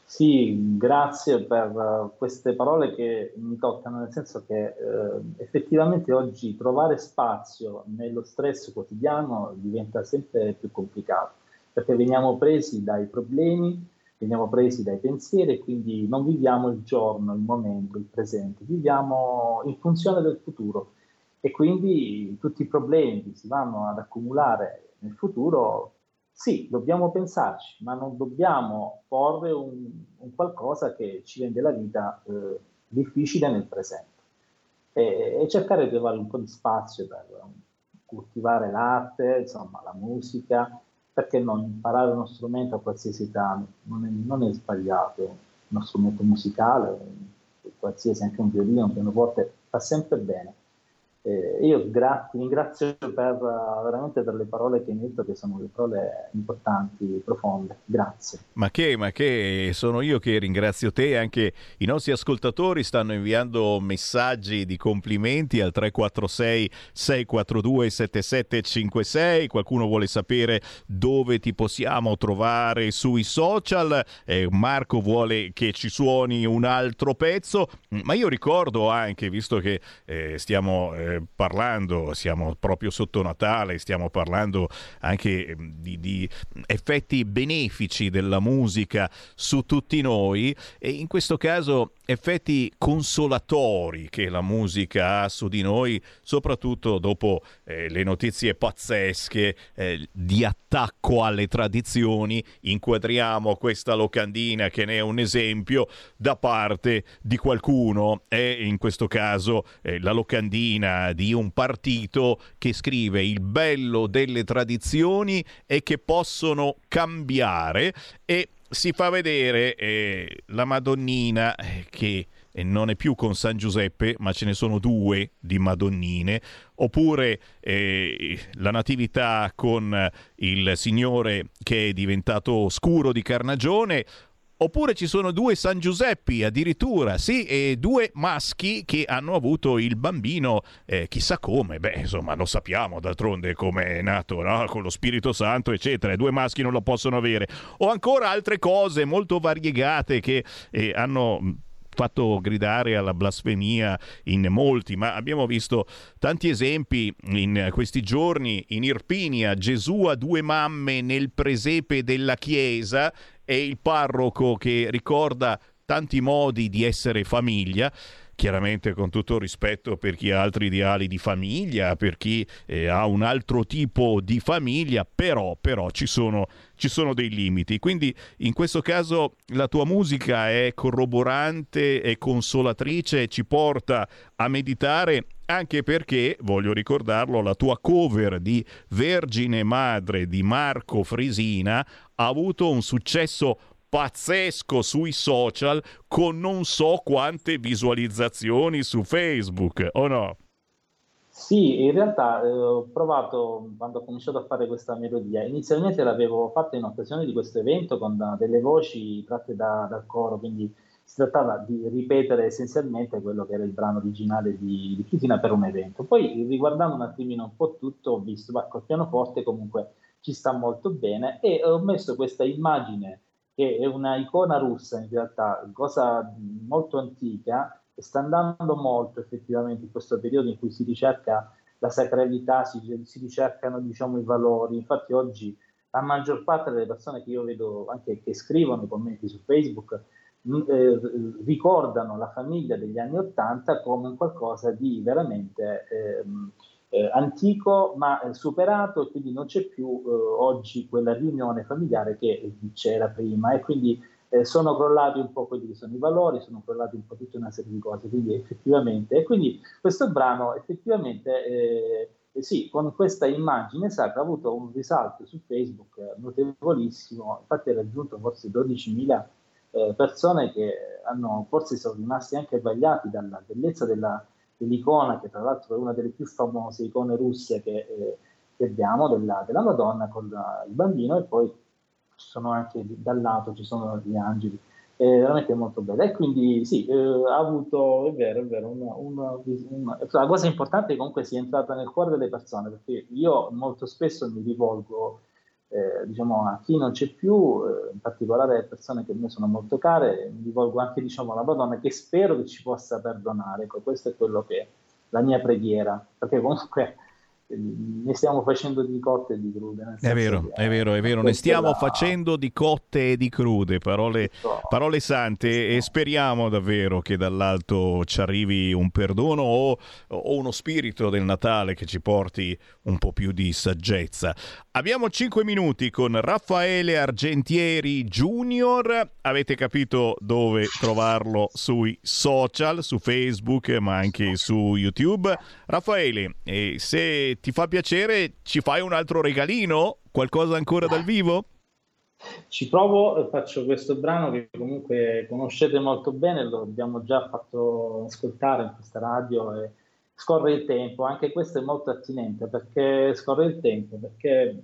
Sì, grazie per uh, queste parole che mi toccano, nel senso che uh, effettivamente oggi trovare spazio nello stress quotidiano diventa sempre più complicato, perché veniamo presi dai problemi, veniamo presi dai pensieri e quindi non viviamo il giorno, il momento, il presente, viviamo in funzione del futuro. E quindi tutti i problemi che si vanno ad accumulare nel futuro sì, dobbiamo pensarci, ma non dobbiamo porre un, un qualcosa che ci rende la vita eh, difficile nel presente. E, e, cercare di trovare un po' di spazio per coltivare l'arte, insomma, la musica, perché non imparare uno strumento a qualsiasi età non è, non è sbagliato, uno strumento musicale, qualsiasi, anche un violino, un pianoforte, fa sempre bene eh, io gra- ti ringrazio per, uh, veramente per le parole che hai detto, che sono le parole importanti, profonde. Grazie. Ma che, ma che, sono io che ringrazio te. Anche i nostri ascoltatori stanno inviando messaggi di complimenti al 346 642 7756. Qualcuno vuole sapere dove ti possiamo trovare sui social. Eh, Marco vuole che ci suoni un altro pezzo. Ma io ricordo anche, visto che eh, stiamo parlando, siamo proprio sotto Natale, stiamo parlando anche ehm, di, di, effetti benefici della musica su tutti noi. E in questo caso effetti consolatori che la musica ha su di noi, soprattutto dopo eh, le notizie pazzesche eh, di attacco alle tradizioni, inquadriamo questa locandina che ne è un esempio da parte di qualcuno, e in questo caso eh, la locandina di un partito che scrive il bello delle tradizioni è che possono cambiare. E si fa vedere eh, la Madonnina eh, che eh, non è più con San Giuseppe, ma ce ne sono due di Madonnine, oppure eh, la Natività con il Signore che è diventato scuro di carnagione, Oppure ci sono due San Giuseppi addirittura, sì, e due maschi che hanno avuto il bambino eh, chissà come, beh insomma lo sappiamo d'altronde come è nato, no? con lo Spirito Santo eccetera, due maschi non lo possono avere. O ancora altre cose molto variegate che eh, hanno fatto gridare alla blasfemia in molti, ma abbiamo visto tanti esempi in questi giorni. In Irpinia Gesù ha due mamme nel presepe della chiesa e il parroco che ricorda tanti modi di essere famiglia chiaramente con tutto rispetto per chi ha altri ideali di famiglia, per chi eh, ha un altro tipo di famiglia, però, però ci, sono, ci sono dei limiti. Quindi in questo caso la tua musica è corroborante, è consolatrice, ci porta a meditare anche perché, voglio ricordarlo, la tua cover di Vergine Madre di Marco Frisina ha avuto un successo pazzesco sui social con non so quante visualizzazioni su Facebook, o no? Sì, in realtà eh, ho provato quando ho cominciato a fare questa melodia. Inizialmente l'avevo fatta in occasione di questo evento con da, delle voci tratte da, dal coro, quindi si trattava di ripetere essenzialmente quello che era il brano originale di, di Chitina per un evento. Poi riguardando un attimino un po' tutto, ho visto, ma col pianoforte comunque ci sta molto bene e ho messo questa immagine che è una icona russa in realtà, cosa molto antica, e sta andando molto effettivamente in questo periodo in cui si ricerca la sacralità, si, si ricercano diciamo, i valori. Infatti oggi la maggior parte delle persone che io vedo anche che scrivono i commenti su Facebook eh, ricordano la famiglia degli anni Ottanta come qualcosa di veramente ehm, eh, antico ma eh, superato e quindi non c'è più eh, oggi quella riunione familiare che c'era prima. E quindi eh, sono crollati un po' quelli che sono i valori, sono crollati un po' tutta una serie di cose, quindi effettivamente, e quindi questo brano effettivamente eh, eh, sì, con questa immagine sacra ha avuto un risalto su Facebook notevolissimo, infatti ha raggiunto forse 12.000 eh, persone che hanno, forse sono rimasti anche sbagliati dalla bellezza della, dell'icona, che tra l'altro è una delle più famose icone russe che, eh, che abbiamo, della, della, Madonna con la, il bambino, e poi ci sono anche dal lato, ci sono gli angeli. È veramente molto bella e quindi sì, eh, ha avuto, è vero, è vero, una, una, una, la cosa importante è che comunque sia entrata nel cuore delle persone, perché io molto spesso mi rivolgo eh, diciamo, a chi non c'è più, eh, in particolare persone che a me sono molto care, mi rivolgo anche diciamo, alla Madonna che spero che ci possa perdonare. Ecco, questo è quello che è la mia preghiera, perché comunque ne stiamo facendo di cotte e di crude. È vero, è vero, è vero, ne stiamo la... facendo di cotte e di crude, parole, parole sante e speriamo davvero che dall'alto ci arrivi un perdono o, o, uno spirito del Natale che ci porti un po' più di saggezza. Abbiamo 5 minuti con Raffaele Argentieri Junior, avete capito dove trovarlo sui social, su Facebook ma anche su YouTube. Raffaele, eh, ti fa piacere, ci fai un altro regalino? Qualcosa ancora dal vivo? Ci provo, faccio questo brano che comunque conoscete molto bene, lo abbiamo già fatto ascoltare in questa radio e scorre il tempo, anche questo è molto attinente perché scorre il tempo, perché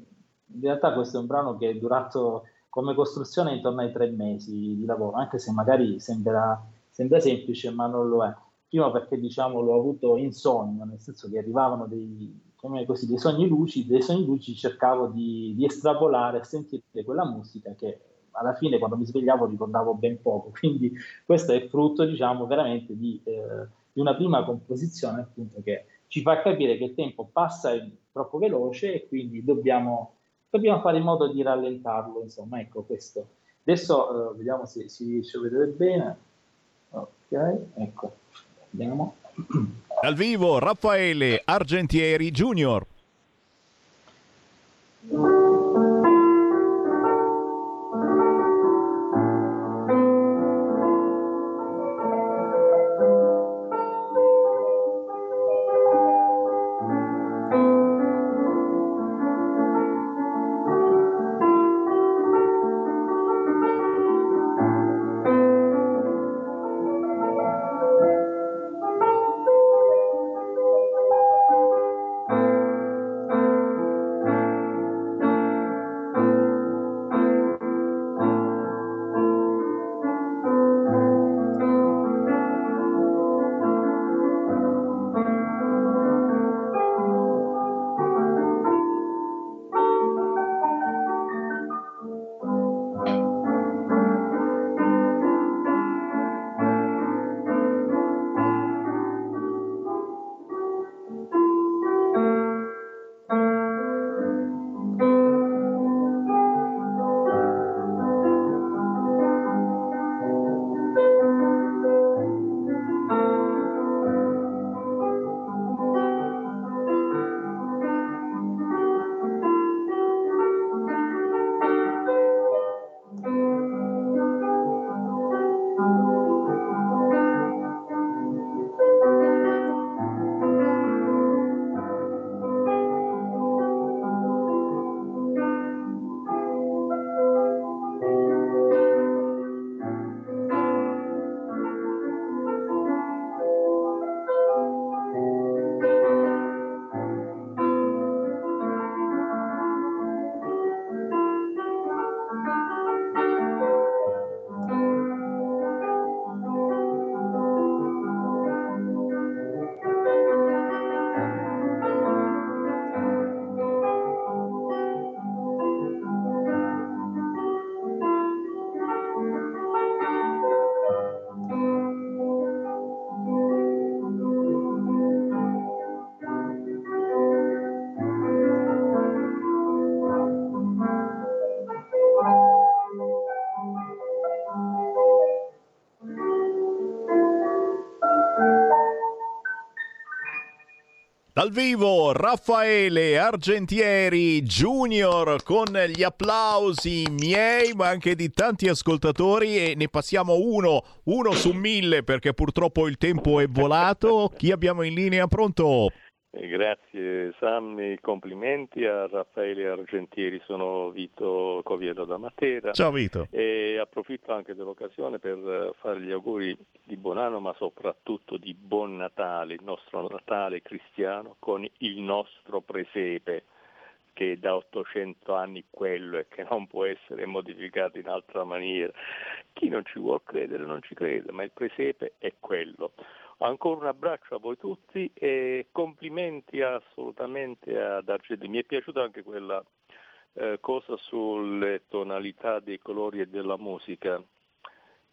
in realtà questo è un brano che è durato come costruzione intorno ai tre mesi di lavoro, anche se magari sembra, sembra semplice ma non lo è. Prima perché diciamo l'ho avuto in sogno, nel senso che arrivavano dei, così, dei sogni lucidi, dei sogni lucidi cercavo di, di estrapolare e sentire quella musica che alla fine quando mi svegliavo ricordavo ben poco, quindi questo è frutto diciamo veramente di, eh, di una prima composizione appunto che ci fa capire che il tempo passa troppo veloce e quindi dobbiamo, dobbiamo fare in modo di rallentarlo, insomma ecco questo. Adesso eh, vediamo se si riesce a vedere bene, ok, ecco. Vediamo. Dal vivo Raffaele Argentieri Junior. Vivo Raffaele Argentieri Junior con gli applausi miei ma anche di tanti ascoltatori e ne passiamo uno, uno su mille perché purtroppo il tempo è volato. Chi abbiamo in linea pronto? Sammy, complimenti a Raffaele Argentieri, sono Vito Coviello da Matera Ciao Vito. e approfitto anche dell'occasione per eh, fare gli auguri di buon anno ma soprattutto di buon Natale, il nostro Natale cristiano con il nostro presepe che da 800 anni quello e che non può essere modificato in altra maniera. Chi non ci vuol credere non ci crede, ma il presepe è quello. Ancora un abbraccio a voi tutti e complimenti assolutamente ad Argenti. Mi è piaciuta anche quella eh, cosa sulle tonalità dei colori e della musica.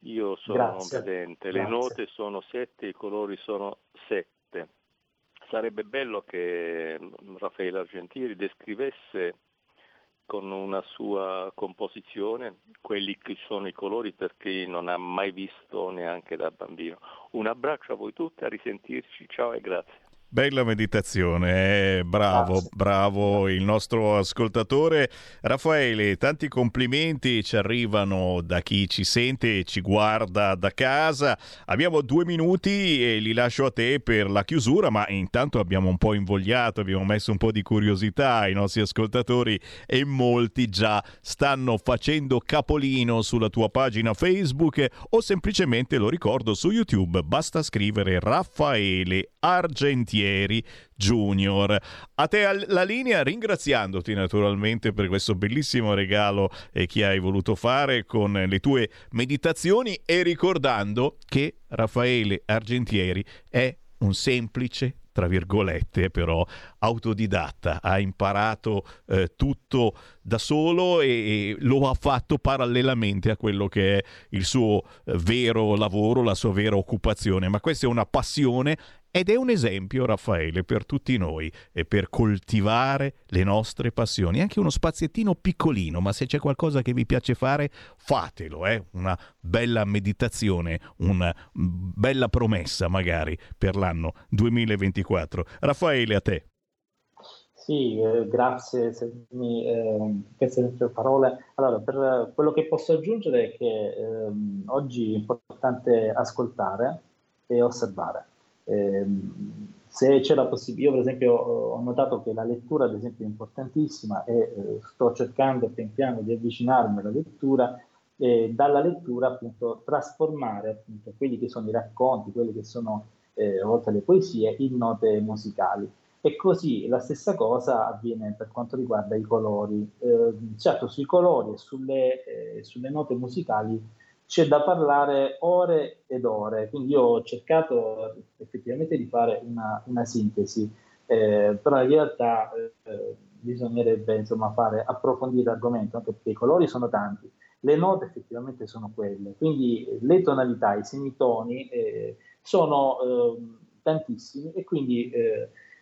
Io sono Grazie. un vedente, le Grazie. note sono sette, i colori sono sette. Sarebbe bello che Raffaele Argentieri descrivesse con una sua composizione quelli che sono i colori per chi non ha mai visto neanche da bambino. Un abbraccio a voi tutti, a risentirci, ciao e grazie. Bella meditazione, eh, bravo, bravo il nostro ascoltatore. Raffaele, tanti complimenti ci arrivano da chi ci sente e ci guarda da casa. Abbiamo due minuti e li lascio a te per la chiusura, ma intanto abbiamo un po' invogliato, abbiamo messo un po' di curiosità. Ai nostri ascoltatori e molti già stanno facendo capolino sulla tua pagina Facebook o semplicemente lo ricordo su YouTube, basta scrivere Raffaele Argentieri Junior. A te la linea, ringraziandoti naturalmente per questo bellissimo regalo eh, che hai voluto fare con le tue meditazioni e ricordando che Raffaele Argentieri è un semplice tra virgolette, però autodidatta, ha imparato eh, tutto da solo e, e lo ha fatto parallelamente a quello che è il suo eh, vero lavoro, la sua vera occupazione. Ma questa è una passione ed è un esempio, Raffaele, per tutti noi e per coltivare le nostre passioni. Anche uno spaziettino piccolino, ma se c'è qualcosa che vi piace fare, fatelo. Eh? Una bella meditazione, una bella promessa magari per l'anno 2024. Raffaele, a te. Sì, eh, grazie se mi, eh, queste le tue parole. Allora, per eh, quello che posso aggiungere è che ehm, oggi è importante ascoltare e osservare. Ehm, se c'è la possibilità, io per esempio ho notato che la lettura ad esempio è importantissima e eh, sto cercando pian piano di avvicinarmi alla lettura e dalla lettura appunto trasformare appunto quelli che sono i racconti, quelle che sono eh, a volte le poesie in note musicali. E così la stessa cosa avviene per quanto riguarda i colori. Eh, certo, sui colori e sulle, eh, sulle note musicali c'è da parlare ore ed ore, quindi io ho cercato effettivamente di fare una, una sintesi, eh, però in realtà eh, bisognerebbe insomma fare approfondire l'argomento, anche perché i colori sono tanti, le note effettivamente sono quelle, quindi le tonalità, i semitoni eh, sono eh, tantissimi e quindi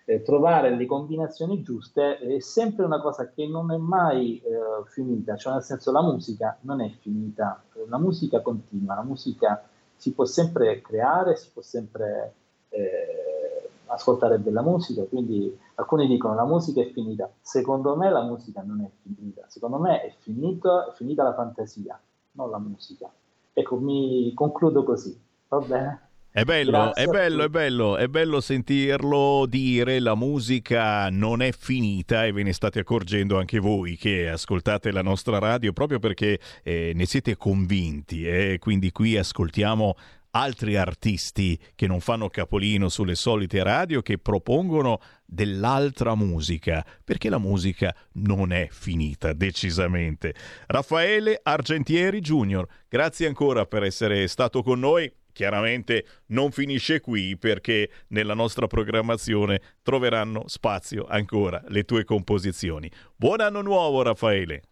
eh, trovare le combinazioni giuste è sempre una cosa che non è mai eh, finita, cioè nel senso la musica non è finita, la musica continua, la musica si può sempre creare, si può sempre eh, ascoltare della musica, quindi alcuni dicono la musica è finita, secondo me la musica non è finita, secondo me è, finito, è finita la fantasia, non la musica. Ecco, mi concludo così, va bene? È bello, è bello, è bello, è bello sentirlo dire la musica non è finita e ve ne state accorgendo anche voi che ascoltate la nostra radio proprio perché eh, ne siete convinti e quindi qui ascoltiamo altri artisti che non fanno capolino sulle solite radio che propongono dell'altra musica perché la musica non è finita decisamente. Raffaele Argentieri Junior, grazie ancora per essere stato con noi. Chiaramente non finisce qui perché nella nostra programmazione troveranno spazio ancora le tue composizioni. Buon anno nuovo Raffaele!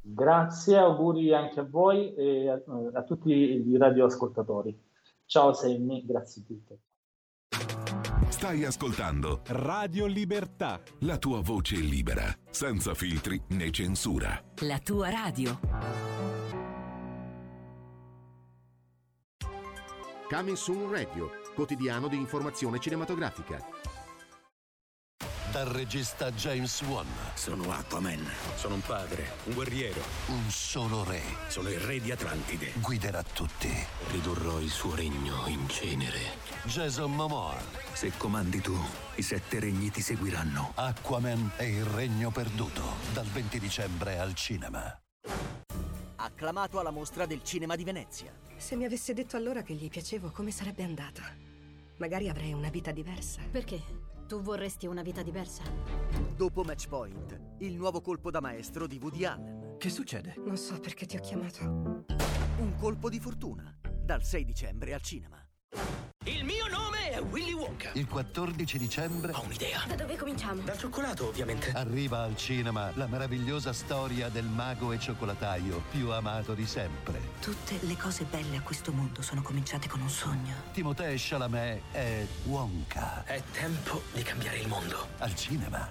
Grazie, auguri anche a voi e a, a tutti i radioascoltatori. Ciao Sammy, grazie a tutti. Stai ascoltando Radio Libertà. la tua voce libera, senza filtri né censura. La tua radio. Coming Soon Radio, quotidiano di informazione cinematografica. dal regista James Wan. Sono Aquaman. Sono un padre, un guerriero. Un solo re. Sono il re di Atlantide. Guiderà tutti. Ridurrò il suo regno in cenere. Jason Momoa. Se comandi tu, i sette regni ti seguiranno. Aquaman e il regno perduto. Dal 20 dicembre al cinema. Acclamato alla mostra del cinema di Venezia. Se mi avesse detto allora che gli piacevo, come sarebbe andata? Magari avrei una vita diversa. Perché? Tu vorresti una vita diversa? Dopo Matchpoint, il nuovo colpo da maestro di Woody Allen. Che succede? Non so perché ti ho chiamato. Un colpo di fortuna. Dal 6 dicembre al cinema. Il mio nome è Willy Wonka. Il 14 dicembre Ho un'idea. Da dove cominciamo? Dal cioccolato, ovviamente. arriva al cinema la meravigliosa storia del mago e cioccolataio più amato di sempre. Tutte le cose belle a questo mondo sono cominciate con un sogno. Timothée Chalamet è Wonka. È tempo di cambiare il mondo. Al cinema.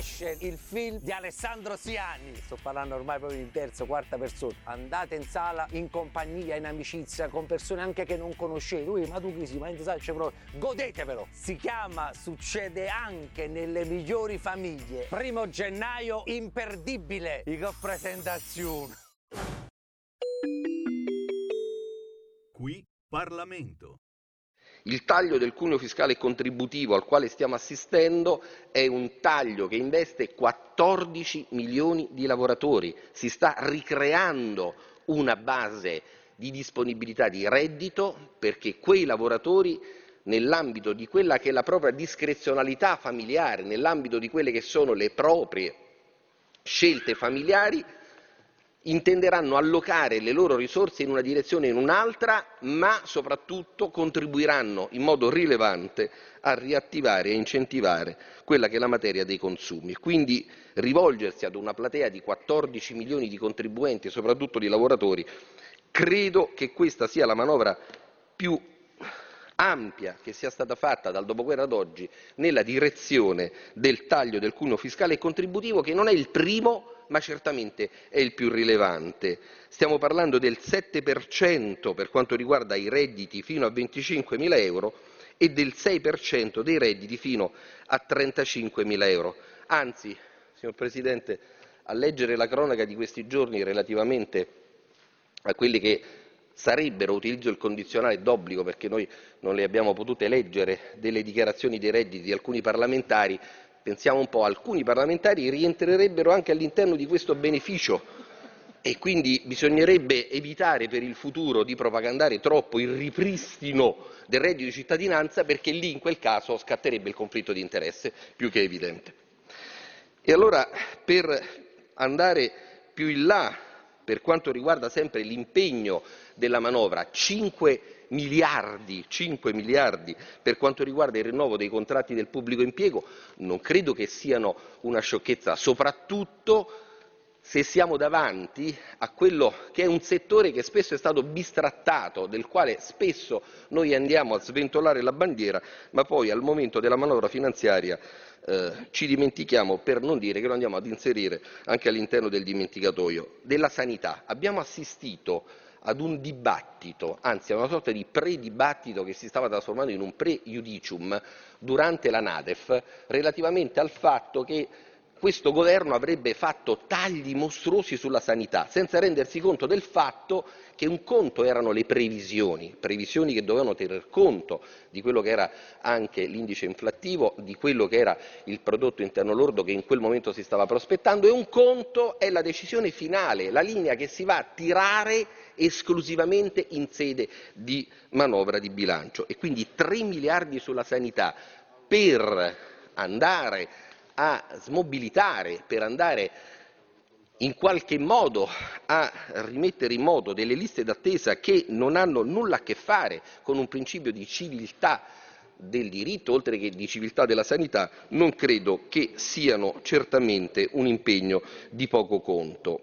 Esce il film di Alessandro Siani. Sto parlando ormai proprio in terza, quarta persona. Andate in sala in compagnia, in amicizia, con persone anche che non conoscete. Ui, ma tu chi sei? Ma in sala c'è proprio. Godetevelo! Si chiama Succede anche nelle migliori famiglie. Primo gennaio, imperdibile. I presentazione. Qui Parlamento. Il taglio del cuneo fiscale contributivo al quale stiamo assistendo è un taglio che investe 14 milioni di lavoratori. Si sta ricreando una base di disponibilità di reddito perché quei lavoratori nell'ambito di quella che è la propria discrezionalità familiare, nell'ambito di quelle che sono le proprie scelte familiari, intenderanno allocare le loro risorse in una direzione o in un'altra, ma soprattutto contribuiranno in modo rilevante a riattivare e incentivare quella che è la materia dei consumi. Quindi rivolgersi ad una platea di 14 milioni di contribuenti e soprattutto di lavoratori, credo che questa sia la manovra più ampia che sia stata fatta dal dopoguerra ad oggi nella direzione del taglio del cuneo fiscale e contributivo, che non è il primo ma certamente è il più rilevante. Stiamo parlando del 7% per quanto riguarda i redditi fino a 25.000 euro e del 6% dei redditi fino a 35.000 euro. Anzi, signor Presidente, a leggere la cronaca di questi giorni relativamente a quelli che sarebbero, utilizzo il condizionale d'obbligo perché noi non le abbiamo potute leggere, delle dichiarazioni dei redditi di alcuni parlamentari, pensiamo un po', alcuni parlamentari rientrerebbero anche all'interno di questo beneficio e quindi bisognerebbe evitare per il futuro di propagandare troppo il ripristino del reddito di cittadinanza perché lì in quel caso scatterebbe il conflitto di interesse più che evidente. E allora per andare più in là per quanto riguarda sempre l'impegno della manovra, 5 miliardi, 5 miliardi per quanto riguarda il rinnovo dei contratti del pubblico impiego, non credo che siano una sciocchezza, soprattutto se siamo davanti a quello che è un settore che spesso è stato bistrattato, del quale spesso noi andiamo a sventolare la bandiera, ma poi al momento della manovra finanziaria eh, ci dimentichiamo, per non dire che lo andiamo ad inserire anche all'interno del dimenticatoio. Della sanità abbiamo assistito ad un dibattito, anzi a una sorta di pre-dibattito che si stava trasformando in un pre-judicium durante la Nadef relativamente al fatto che questo governo avrebbe fatto tagli mostruosi sulla sanità, senza rendersi conto del fatto che un conto erano le previsioni, previsioni che dovevano tener conto di quello che era anche l'indice inflattivo, di quello che era il prodotto interno lordo che in quel momento si stava prospettando, e un conto è la decisione finale, la linea che si va a tirare esclusivamente in sede di manovra di bilancio. E quindi 3 miliardi sulla sanità per andare a smobilitare, per andare in qualche modo a rimettere in moto delle liste d'attesa che non hanno nulla a che fare con un principio di civiltà del diritto, oltre che di civiltà della sanità, non credo che siano certamente un impegno di poco conto.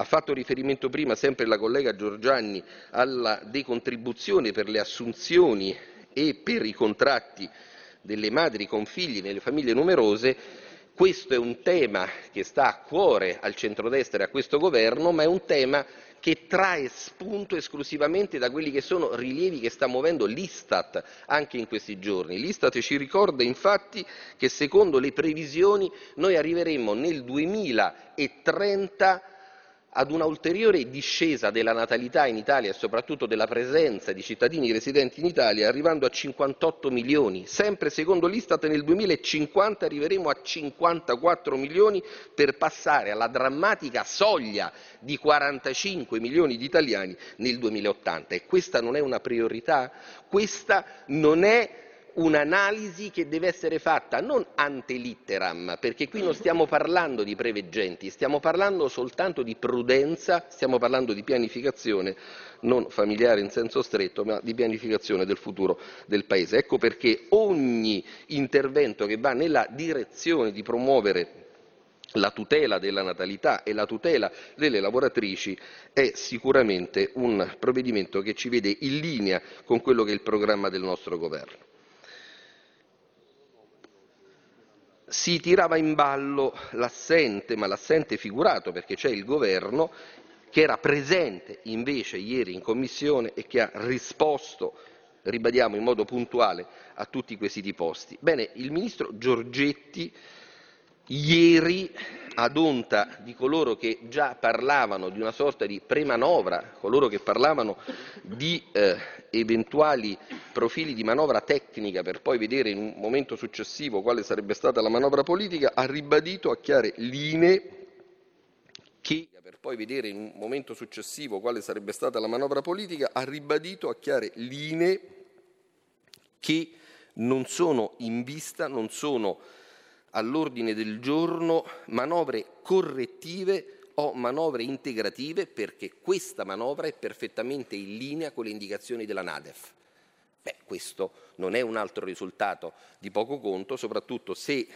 Ha fatto riferimento prima sempre la collega Giorgianni alla decontribuzione per le assunzioni e per i contratti delle madri con figli nelle famiglie numerose. Questo è un tema che sta a cuore al centrodestra e a questo governo, ma è un tema che trae spunto esclusivamente da quelli che sono rilievi che sta muovendo l'Istat anche in questi giorni. L'Istat ci ricorda infatti che secondo le previsioni noi arriveremo nel 2030 ad una ulteriore discesa della natalità in Italia e soprattutto della presenza di cittadini residenti in Italia, arrivando a 58 milioni. Sempre secondo l'Istat nel 2050 arriveremo a 54 milioni per passare alla drammatica soglia di 45 milioni di italiani nel 2080. E questa non è una priorità? Questa non è un'analisi che deve essere fatta non ante litteram, perché qui non stiamo parlando di preveggenti, stiamo parlando soltanto di prudenza, stiamo parlando di pianificazione non familiare in senso stretto, ma di pianificazione del futuro del Paese. Ecco perché ogni intervento che va nella direzione di promuovere la tutela della natalità e la tutela delle lavoratrici è sicuramente un provvedimento che ci vede in linea con quello che è il programma del nostro governo. Si tirava in ballo l'assente, ma l'assente figurato perché c'è il governo che era presente invece ieri in commissione e che ha risposto, ribadiamo in modo puntuale, a tutti i quesiti posti. Bene, il ministro Giorgetti ieri ad onta di coloro che già parlavano di una sorta di premanovra, coloro che parlavano di eh, eventuali profili di manovra tecnica per poi vedere in un momento successivo quale sarebbe stata la manovra politica, ha ribadito a chiare linee che per poi vedere in un momento successivo quale sarebbe stata la manovra politica, ha ribadito a chiare linee che non sono in vista, non sono all'ordine del giorno manovre correttive o manovre integrative perché questa manovra è perfettamente in linea con le indicazioni della Nadef. Beh, questo non è un altro risultato di poco conto, soprattutto se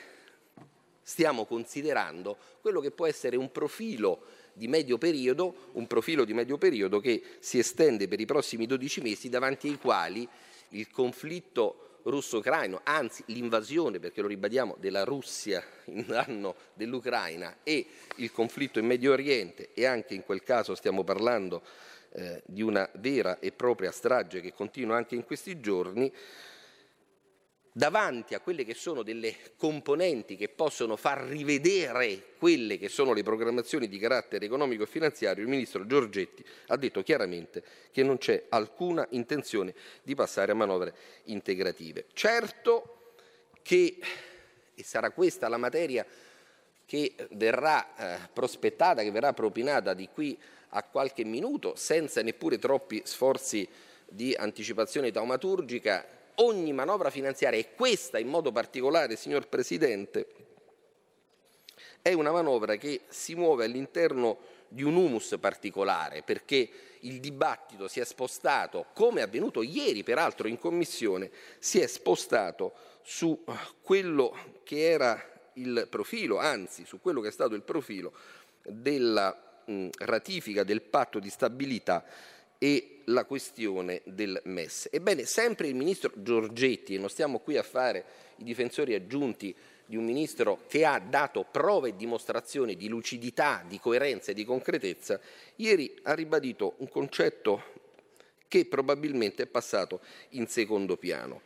stiamo considerando quello che può essere un profilo di medio periodo, un profilo di medio periodo che si estende per i prossimi 12 mesi davanti ai quali il conflitto russo-ucraino, anzi l'invasione, perché lo ribadiamo, della Russia in danno dell'Ucraina e il conflitto in Medio Oriente e anche in quel caso stiamo parlando eh, di una vera e propria strage che continua anche in questi giorni, davanti a quelle che sono delle componenti che possono far rivedere quelle che sono le programmazioni di carattere economico e finanziario, il ministro Giorgetti ha detto chiaramente che non c'è alcuna intenzione di passare a manovre integrative. Certo che, e sarà questa la materia che verrà eh, prospettata, che verrà propinata di qui a qualche minuto, senza neppure troppi sforzi di anticipazione taumaturgica, ogni manovra finanziaria, e questa in modo particolare, signor Presidente, è una manovra che si muove all'interno di un humus particolare, perché il dibattito si è spostato, come è avvenuto ieri peraltro in Commissione, si è spostato su quello che era il profilo, anzi su quello che è stato il profilo della mh, ratifica del patto di stabilità e la questione del MES. Ebbene, sempre il ministro Giorgetti, e non stiamo qui a fare i difensori aggiunti di un ministro che ha dato prove e dimostrazioni di lucidità, di coerenza e di concretezza, ieri ha ribadito un concetto che probabilmente è passato in secondo piano.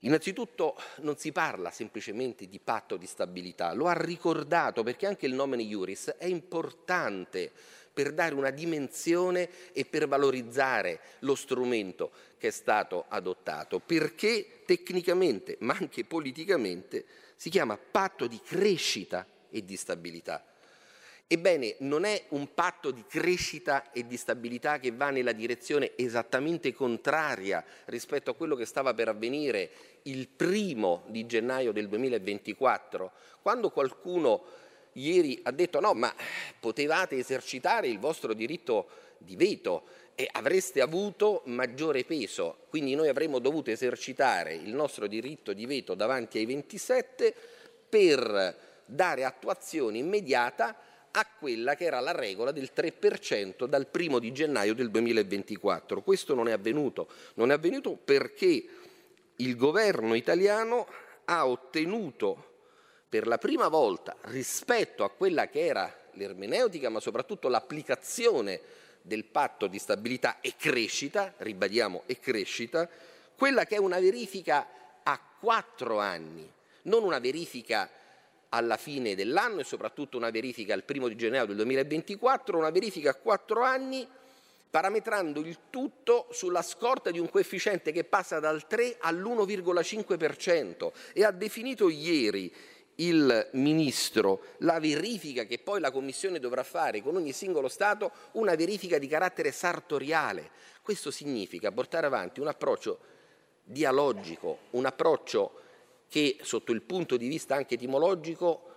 Innanzitutto non si parla semplicemente di patto di stabilità, lo ha ricordato perché anche il nomen iuris è importante per dare una dimensione e per valorizzare lo strumento che è stato adottato, perché tecnicamente, ma anche politicamente, si chiama patto di crescita e di stabilità. Ebbene, non è un patto di crescita e di stabilità che va nella direzione esattamente contraria rispetto a quello che stava per avvenire il primo di gennaio del 2024, quando qualcuno ieri ha detto no, ma potevate esercitare il vostro diritto di veto e avreste avuto maggiore peso, quindi noi avremmo dovuto esercitare il nostro diritto di veto davanti ai 27 per dare attuazione immediata a quella che era la regola del 3% dal primo di gennaio del 2024. Questo non è avvenuto, non è avvenuto perché il governo italiano ha ottenuto per la prima volta rispetto a quella che era l'ermeneutica, ma soprattutto l'applicazione del patto di stabilità e crescita, ribadiamo e crescita, quella che è una verifica a quattro anni, non una verifica alla fine dell'anno e soprattutto una verifica al primo di gennaio del 2024, una verifica a quattro anni parametrando il tutto sulla scorta di un coefficiente che passa dal 3 all'1,5% e ha definito ieri il Ministro la verifica che poi la Commissione dovrà fare con ogni singolo Stato, una verifica di carattere sartoriale. Questo significa portare avanti un approccio dialogico, un approccio che sotto il punto di vista anche etimologico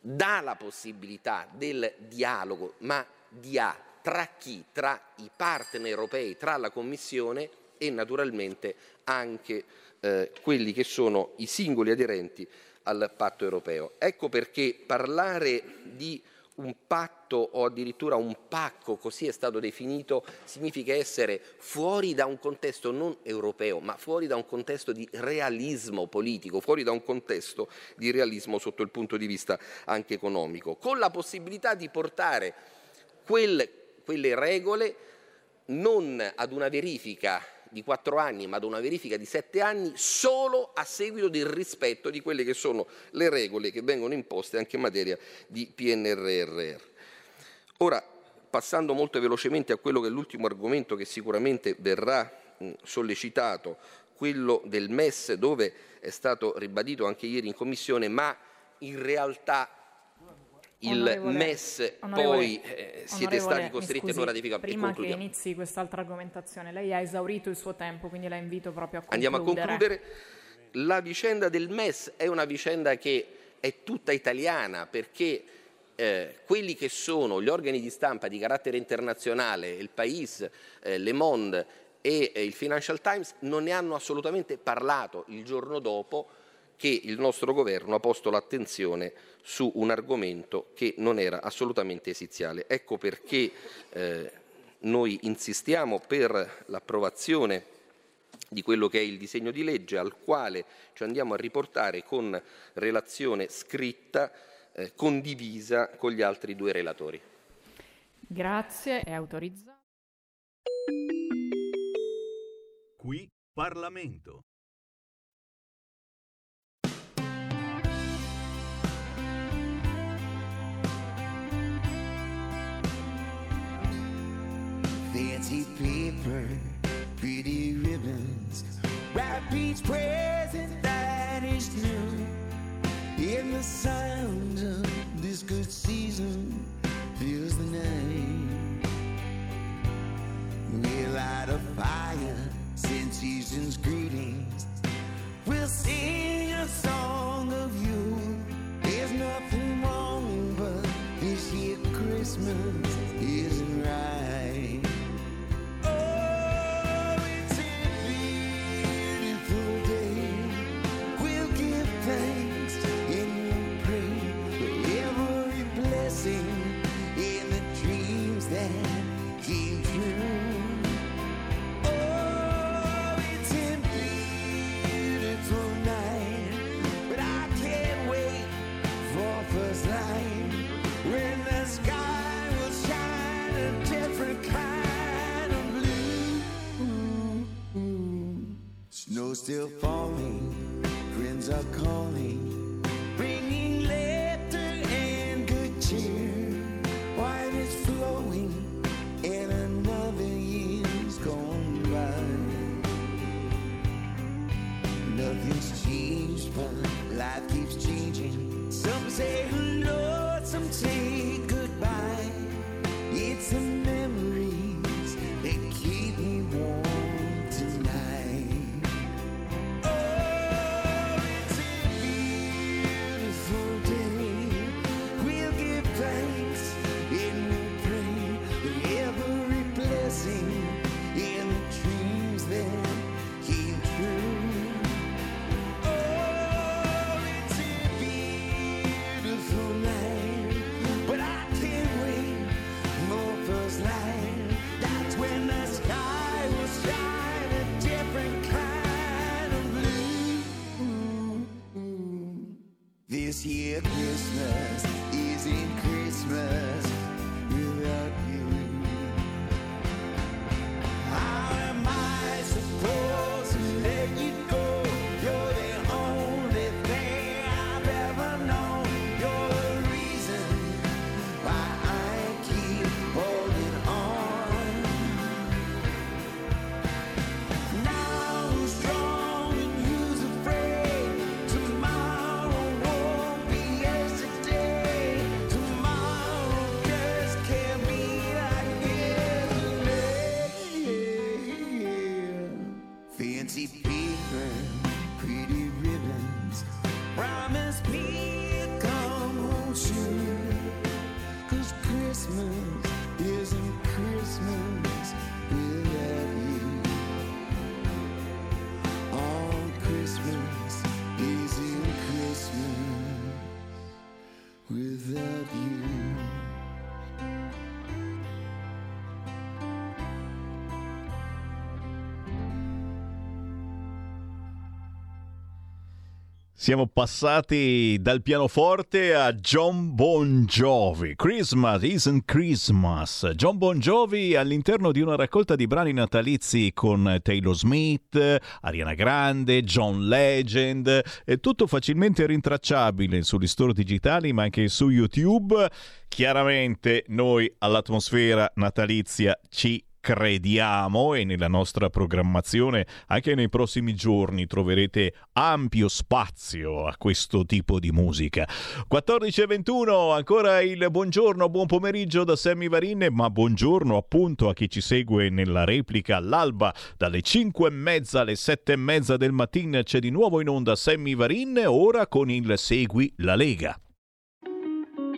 dà la possibilità del dialogo, ma di A, tra chi? Tra i partner europei, tra la Commissione e naturalmente anche eh, quelli che sono i singoli aderenti al patto europeo. Ecco perché parlare di un patto o addirittura un pacco, così è stato definito, significa essere fuori da un contesto non europeo, ma fuori da un contesto di realismo politico, fuori da un contesto di realismo sotto il punto di vista anche economico, con la possibilità di portare quel, quelle regole non ad una verifica di quattro anni, ma ad una verifica di sette anni solo a seguito del rispetto di quelle che sono le regole che vengono imposte anche in materia di PNRR. Ora, passando molto velocemente a quello che è l'ultimo argomento che sicuramente verrà sollecitato, quello del MES, dove è stato ribadito anche ieri in Commissione, ma in realtà il Onorevole- MES poi eh, siete stati costretti a scusi, non ratificare. Prima che inizi quest'altra argomentazione, lei ha esaurito il suo tempo, quindi la invito proprio a concludere. Andiamo a concludere. La vicenda del MES è una vicenda che è tutta italiana perché eh, quelli che sono gli organi di stampa di carattere internazionale, il País, eh, Le Monde e eh, il Financial Times non ne hanno assolutamente parlato il giorno dopo che il nostro governo ha posto l'attenzione su un argomento che non era assolutamente esiziale. Ecco perché eh, noi insistiamo per l'approvazione di quello che è il disegno di legge al quale ci andiamo a riportare con relazione scritta eh, condivisa con gli altri due relatori. Grazie, è autorizzato. Qui Parlamento. Fancy paper, pretty ribbons, wrap each present that is new. In the sound of this good season fills the night. We'll light a fire, send season's greetings. We'll sing a song of you. There's nothing wrong, but this year Christmas Siamo passati dal pianoforte a John Bon Jovi. Christmas isn't Christmas. John Bon Jovi all'interno di una raccolta di brani natalizi con Taylor Smith, Ariana Grande, John Legend. È tutto facilmente rintracciabile sugli store digitali ma anche su YouTube. Chiaramente noi all'atmosfera natalizia ci crediamo e nella nostra programmazione anche nei prossimi giorni troverete ampio spazio a questo tipo di musica. 14.21 ancora il buongiorno, buon pomeriggio da Sammy Varin, ma buongiorno appunto a chi ci segue nella replica all'alba dalle 5 e mezza alle 7 e mezza del mattino c'è di nuovo in onda Sammy Varin ora con il Segui la Lega.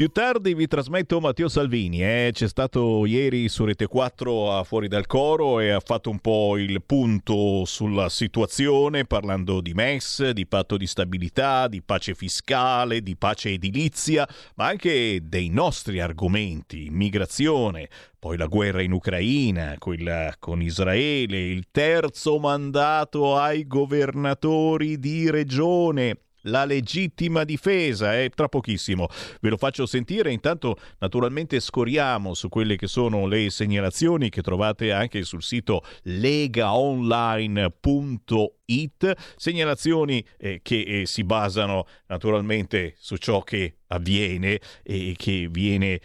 Più tardi vi trasmetto Matteo Salvini, eh? c'è stato ieri su Rete 4 a Fuori dal Coro e ha fatto un po' il punto sulla situazione parlando di MES, di patto di stabilità, di pace fiscale, di pace edilizia, ma anche dei nostri argomenti, immigrazione, poi la guerra in Ucraina, quella con Israele, il terzo mandato ai governatori di regione la legittima difesa, è tra pochissimo. Ve lo faccio sentire, intanto naturalmente scoriamo su quelle che sono le segnalazioni che trovate anche sul sito legaonline.it, segnalazioni eh, che eh, si basano naturalmente su ciò che avviene e che viene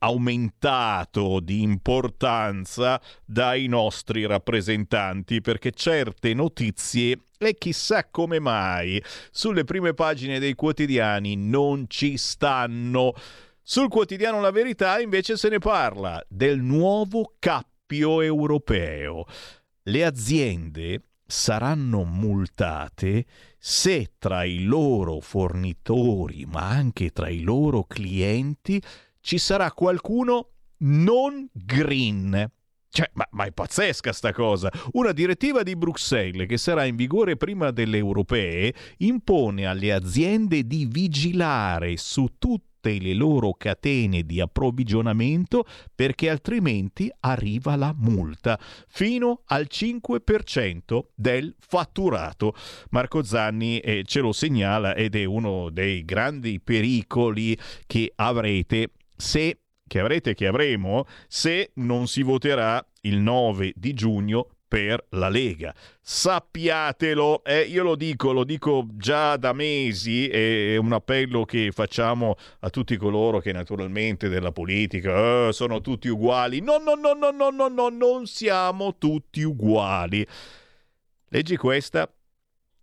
aumentato di importanza dai nostri rappresentanti perché certe notizie e chissà come mai sulle prime pagine dei quotidiani non ci stanno. Sul quotidiano La Verità invece se ne parla del nuovo cappio europeo. Le aziende saranno multate se tra i loro fornitori, ma anche tra i loro clienti, ci sarà qualcuno non green. Cioè, ma, ma, è pazzesca sta cosa. Una direttiva di Bruxelles che sarà in vigore prima delle europee impone alle aziende di vigilare su tutte le loro catene di approvvigionamento perché altrimenti arriva la multa fino al 5% del fatturato. Marco Zanni eh, ce lo segnala ed è uno dei grandi pericoli che avrete se che avrete che avremo se non si voterà il 9 di giugno per la Lega. Sappiatelo, eh, io lo dico, lo dico già da mesi, è un appello che facciamo a tutti coloro che naturalmente della politica eh, sono tutti uguali. No, no, no, no, no, no, no, non siamo tutti uguali. Leggi questa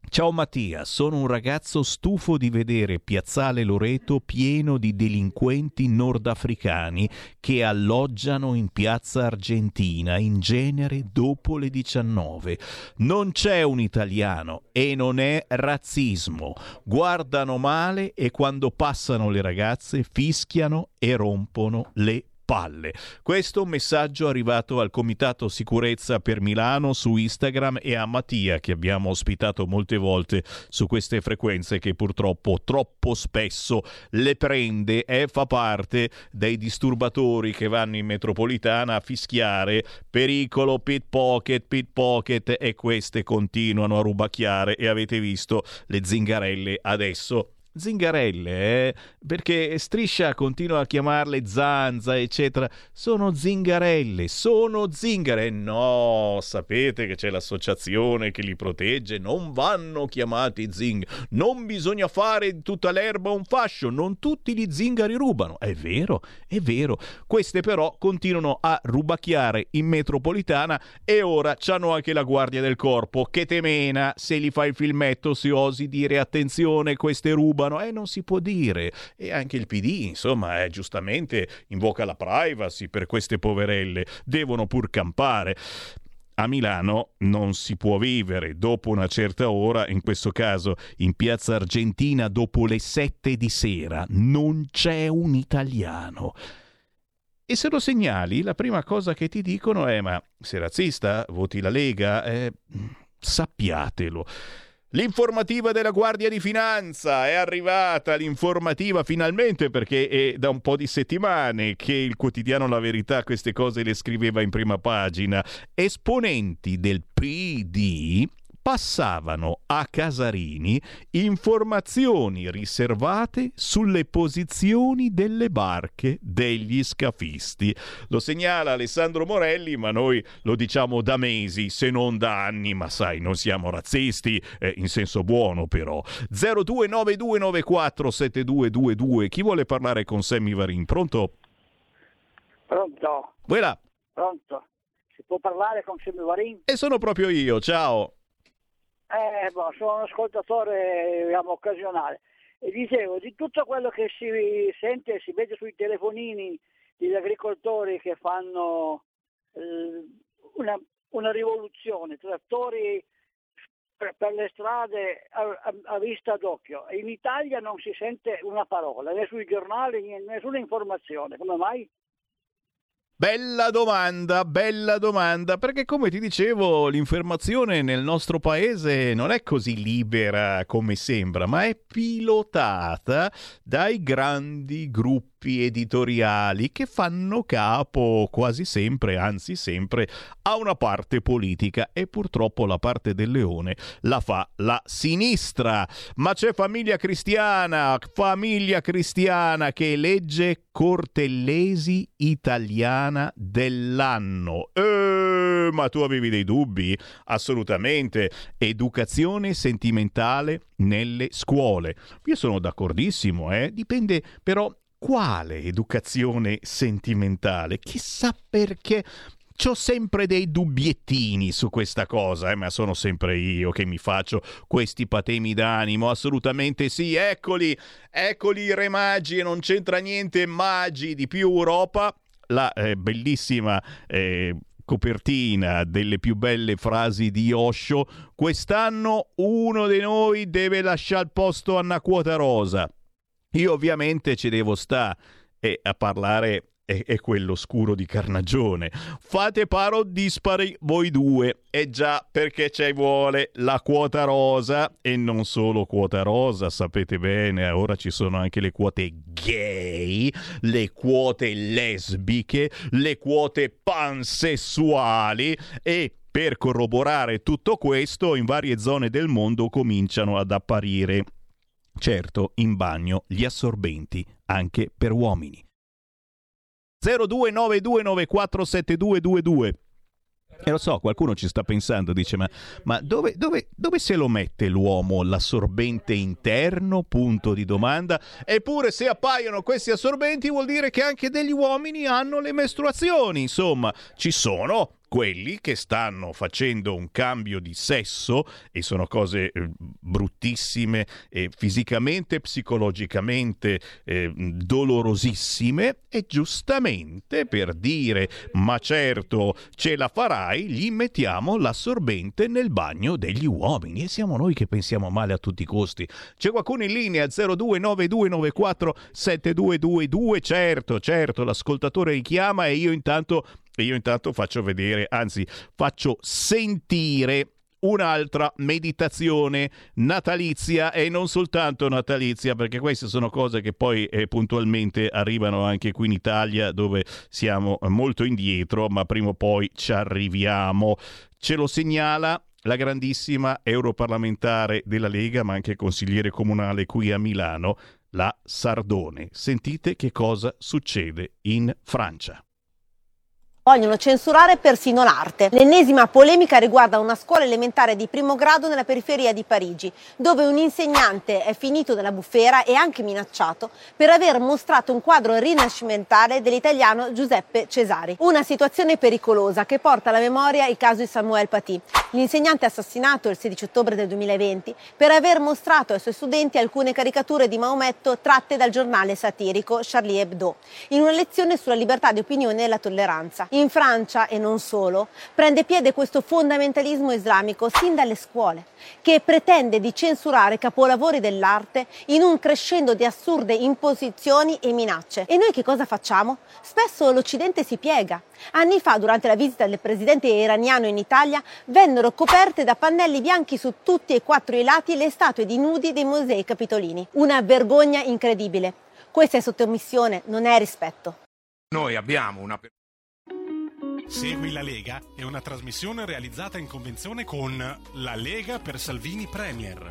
Ciao Mattia, sono un ragazzo stufo di vedere Piazzale Loreto pieno di delinquenti nordafricani che alloggiano in Piazza Argentina, in genere dopo le 19. Non c'è un italiano e non è razzismo. Guardano male e quando passano le ragazze fischiano e rompono le palle. Questo messaggio arrivato al Comitato Sicurezza per Milano su Instagram e a Mattia che abbiamo ospitato molte volte su queste frequenze che purtroppo troppo spesso le prende e fa parte dei disturbatori che vanno in metropolitana a fischiare pericolo pit pocket, pit pocket e queste continuano a rubacchiare e avete visto le zingarelle adesso zingarelle, eh? perché Striscia continua a chiamarle zanza, eccetera. Sono zingarelle, sono zingare. No, sapete che c'è l'associazione che li protegge, non vanno chiamati zing. Non bisogna fare di tutta l'erba un fascio, non tutti gli zingari rubano. È vero, è vero. Queste però continuano a rubacchiare in metropolitana e ora c'hanno anche la guardia del corpo che temena se gli fa il filmetto si osi dire attenzione, queste rubano e non si può dire. E anche il PD, insomma, eh, giustamente invoca la privacy per queste poverelle, devono pur campare. A Milano non si può vivere dopo una certa ora, in questo caso in piazza Argentina dopo le sette di sera, non c'è un italiano. E se lo segnali, la prima cosa che ti dicono è: Ma sei razzista? Voti la Lega? Eh, sappiatelo. L'informativa della Guardia di Finanza è arrivata, l'informativa finalmente perché è da un po' di settimane che il quotidiano La Verità queste cose le scriveva in prima pagina. Esponenti del PD passavano a Casarini informazioni riservate sulle posizioni delle barche degli scafisti. Lo segnala Alessandro Morelli, ma noi lo diciamo da mesi, se non da anni, ma sai, non siamo razzisti, eh, in senso buono però. 0292947222, chi vuole parlare con Sammy Varin? Pronto? Pronto? Voilà. Pronto? Si può parlare con Sammy Varin? E sono proprio io, ciao. Eh, boh, sono un ascoltatore diciamo, occasionale e dicevo di tutto quello che si sente e si vede sui telefonini degli agricoltori che fanno eh, una, una, rivoluzione, trattori per, per le strade a, a, a, vista d'occhio. In Italia non si sente una parola, né sui giornali, né, nessuna informazione. Come mai? Bella domanda, bella domanda, perché come ti dicevo l'informazione nel nostro paese non è così libera come sembra, ma è pilotata dai grandi gruppi editoriali che fanno capo quasi sempre, anzi sempre, a una parte politica e purtroppo la parte del leone la fa la sinistra. Ma c'è famiglia cristiana, famiglia cristiana che elegge Cortellesi italiana dell'anno. Eh, ma tu avevi dei dubbi? Assolutamente. Educazione sentimentale nelle scuole. Io sono d'accordissimo, eh? Dipende però quale educazione sentimentale? Chissà perché. C'ho sempre dei dubbiettini su questa cosa, eh, ma sono sempre io che mi faccio questi patemi d'animo, assolutamente sì, eccoli, eccoli i re magi e non c'entra niente magi di più Europa, la eh, bellissima eh, copertina delle più belle frasi di Osho, quest'anno uno di noi deve lasciare il posto a una quota rosa. Io ovviamente ci devo stare e a parlare è, quello scuro di carnagione. Fate paro dispari voi due. E già perché ci vuole la quota rosa e non solo quota rosa, sapete bene, ora ci sono anche le quote gay, le quote lesbiche, le quote pansessuali e per corroborare tutto questo in varie zone del mondo cominciano ad apparire Certo, in bagno gli assorbenti anche per uomini. 0292947222 e lo so, qualcuno ci sta pensando, dice, ma, ma dove, dove, dove, se lo mette l'uomo l'assorbente interno? Punto di domanda. Eppure se appaiono questi assorbenti vuol dire che anche degli uomini hanno le mestruazioni. Insomma, ci sono quelli che stanno facendo un cambio di sesso e sono cose eh, bruttissime eh, fisicamente, psicologicamente eh, dolorosissime e giustamente per dire ma certo ce la farai gli mettiamo l'assorbente nel bagno degli uomini e siamo noi che pensiamo male a tutti i costi. C'è qualcuno in linea? 0292947222 certo, certo, l'ascoltatore richiama e io intanto e io intanto faccio vedere, anzi faccio sentire un'altra meditazione natalizia e non soltanto natalizia perché queste sono cose che poi eh, puntualmente arrivano anche qui in Italia dove siamo molto indietro ma prima o poi ci arriviamo. Ce lo segnala la grandissima europarlamentare della Lega ma anche consigliere comunale qui a Milano la Sardone. Sentite che cosa succede in Francia Vogliono censurare persino l'arte. L'ennesima polemica riguarda una scuola elementare di primo grado nella periferia di Parigi, dove un insegnante è finito nella bufera e anche minacciato per aver mostrato un quadro rinascimentale dell'italiano Giuseppe Cesari. Una situazione pericolosa che porta alla memoria il caso di Samuel Paty, l'insegnante assassinato il 16 ottobre del 2020 per aver mostrato ai suoi studenti alcune caricature di Maometto tratte dal giornale satirico Charlie Hebdo, in una lezione sulla libertà di opinione e la tolleranza. In Francia, e non solo, prende piede questo fondamentalismo islamico sin dalle scuole, che pretende di censurare capolavori dell'arte in un crescendo di assurde imposizioni e minacce. E noi che cosa facciamo? Spesso l'Occidente si piega. Anni fa, durante la visita del presidente iraniano in Italia, vennero coperte da pannelli bianchi su tutti e quattro i lati le statue di nudi dei musei capitolini. Una vergogna incredibile. Questa è sottomissione, non è rispetto. Noi abbiamo una Segui la Lega è una trasmissione realizzata in convenzione con La Lega per Salvini Premier.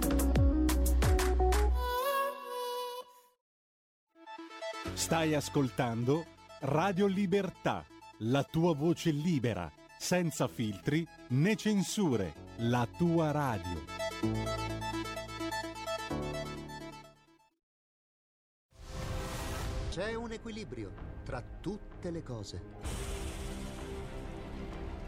Stai ascoltando Radio Libertà, la tua voce libera, senza filtri né censure, la tua radio. C'è un equilibrio tra tutte le cose.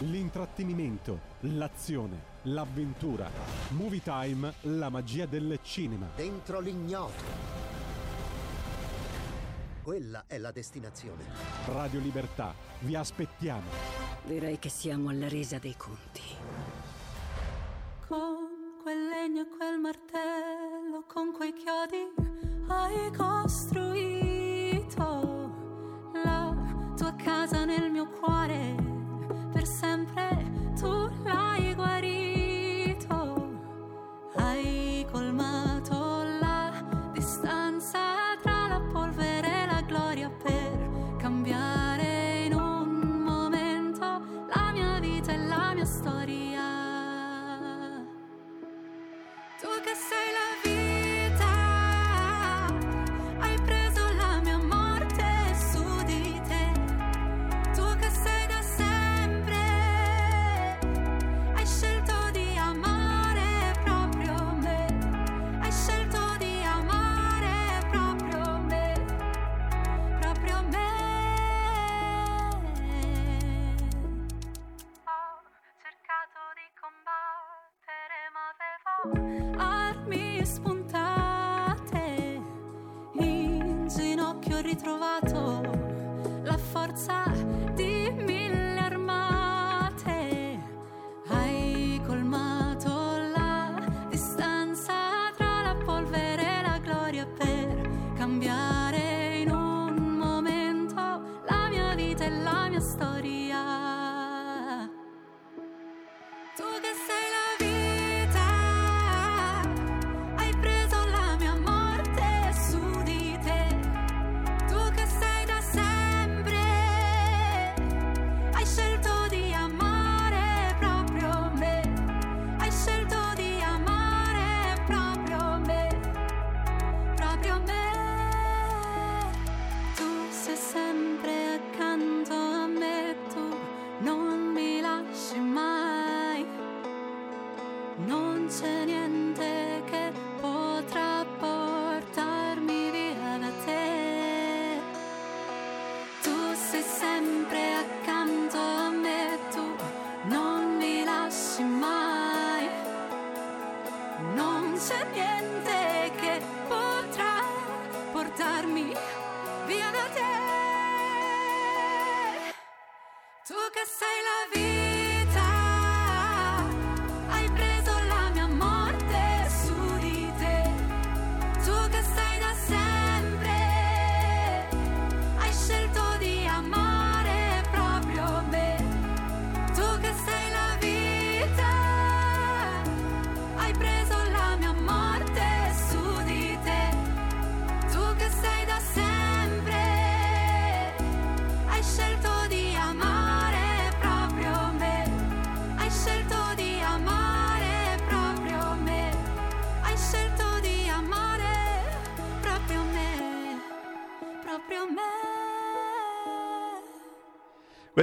L'intrattenimento, l'azione, l'avventura. Movie Time, la magia del cinema. Dentro l'ignoto. Quella è la destinazione. Radio Libertà, vi aspettiamo. Direi che siamo alla resa dei conti. Con quel legno e quel martello, con quei chiodi, hai costruito la tua casa nel mio cuore. Sempre tu l'hai guarito. Hai colmato la distanza tra la polvere e la gloria per cambiare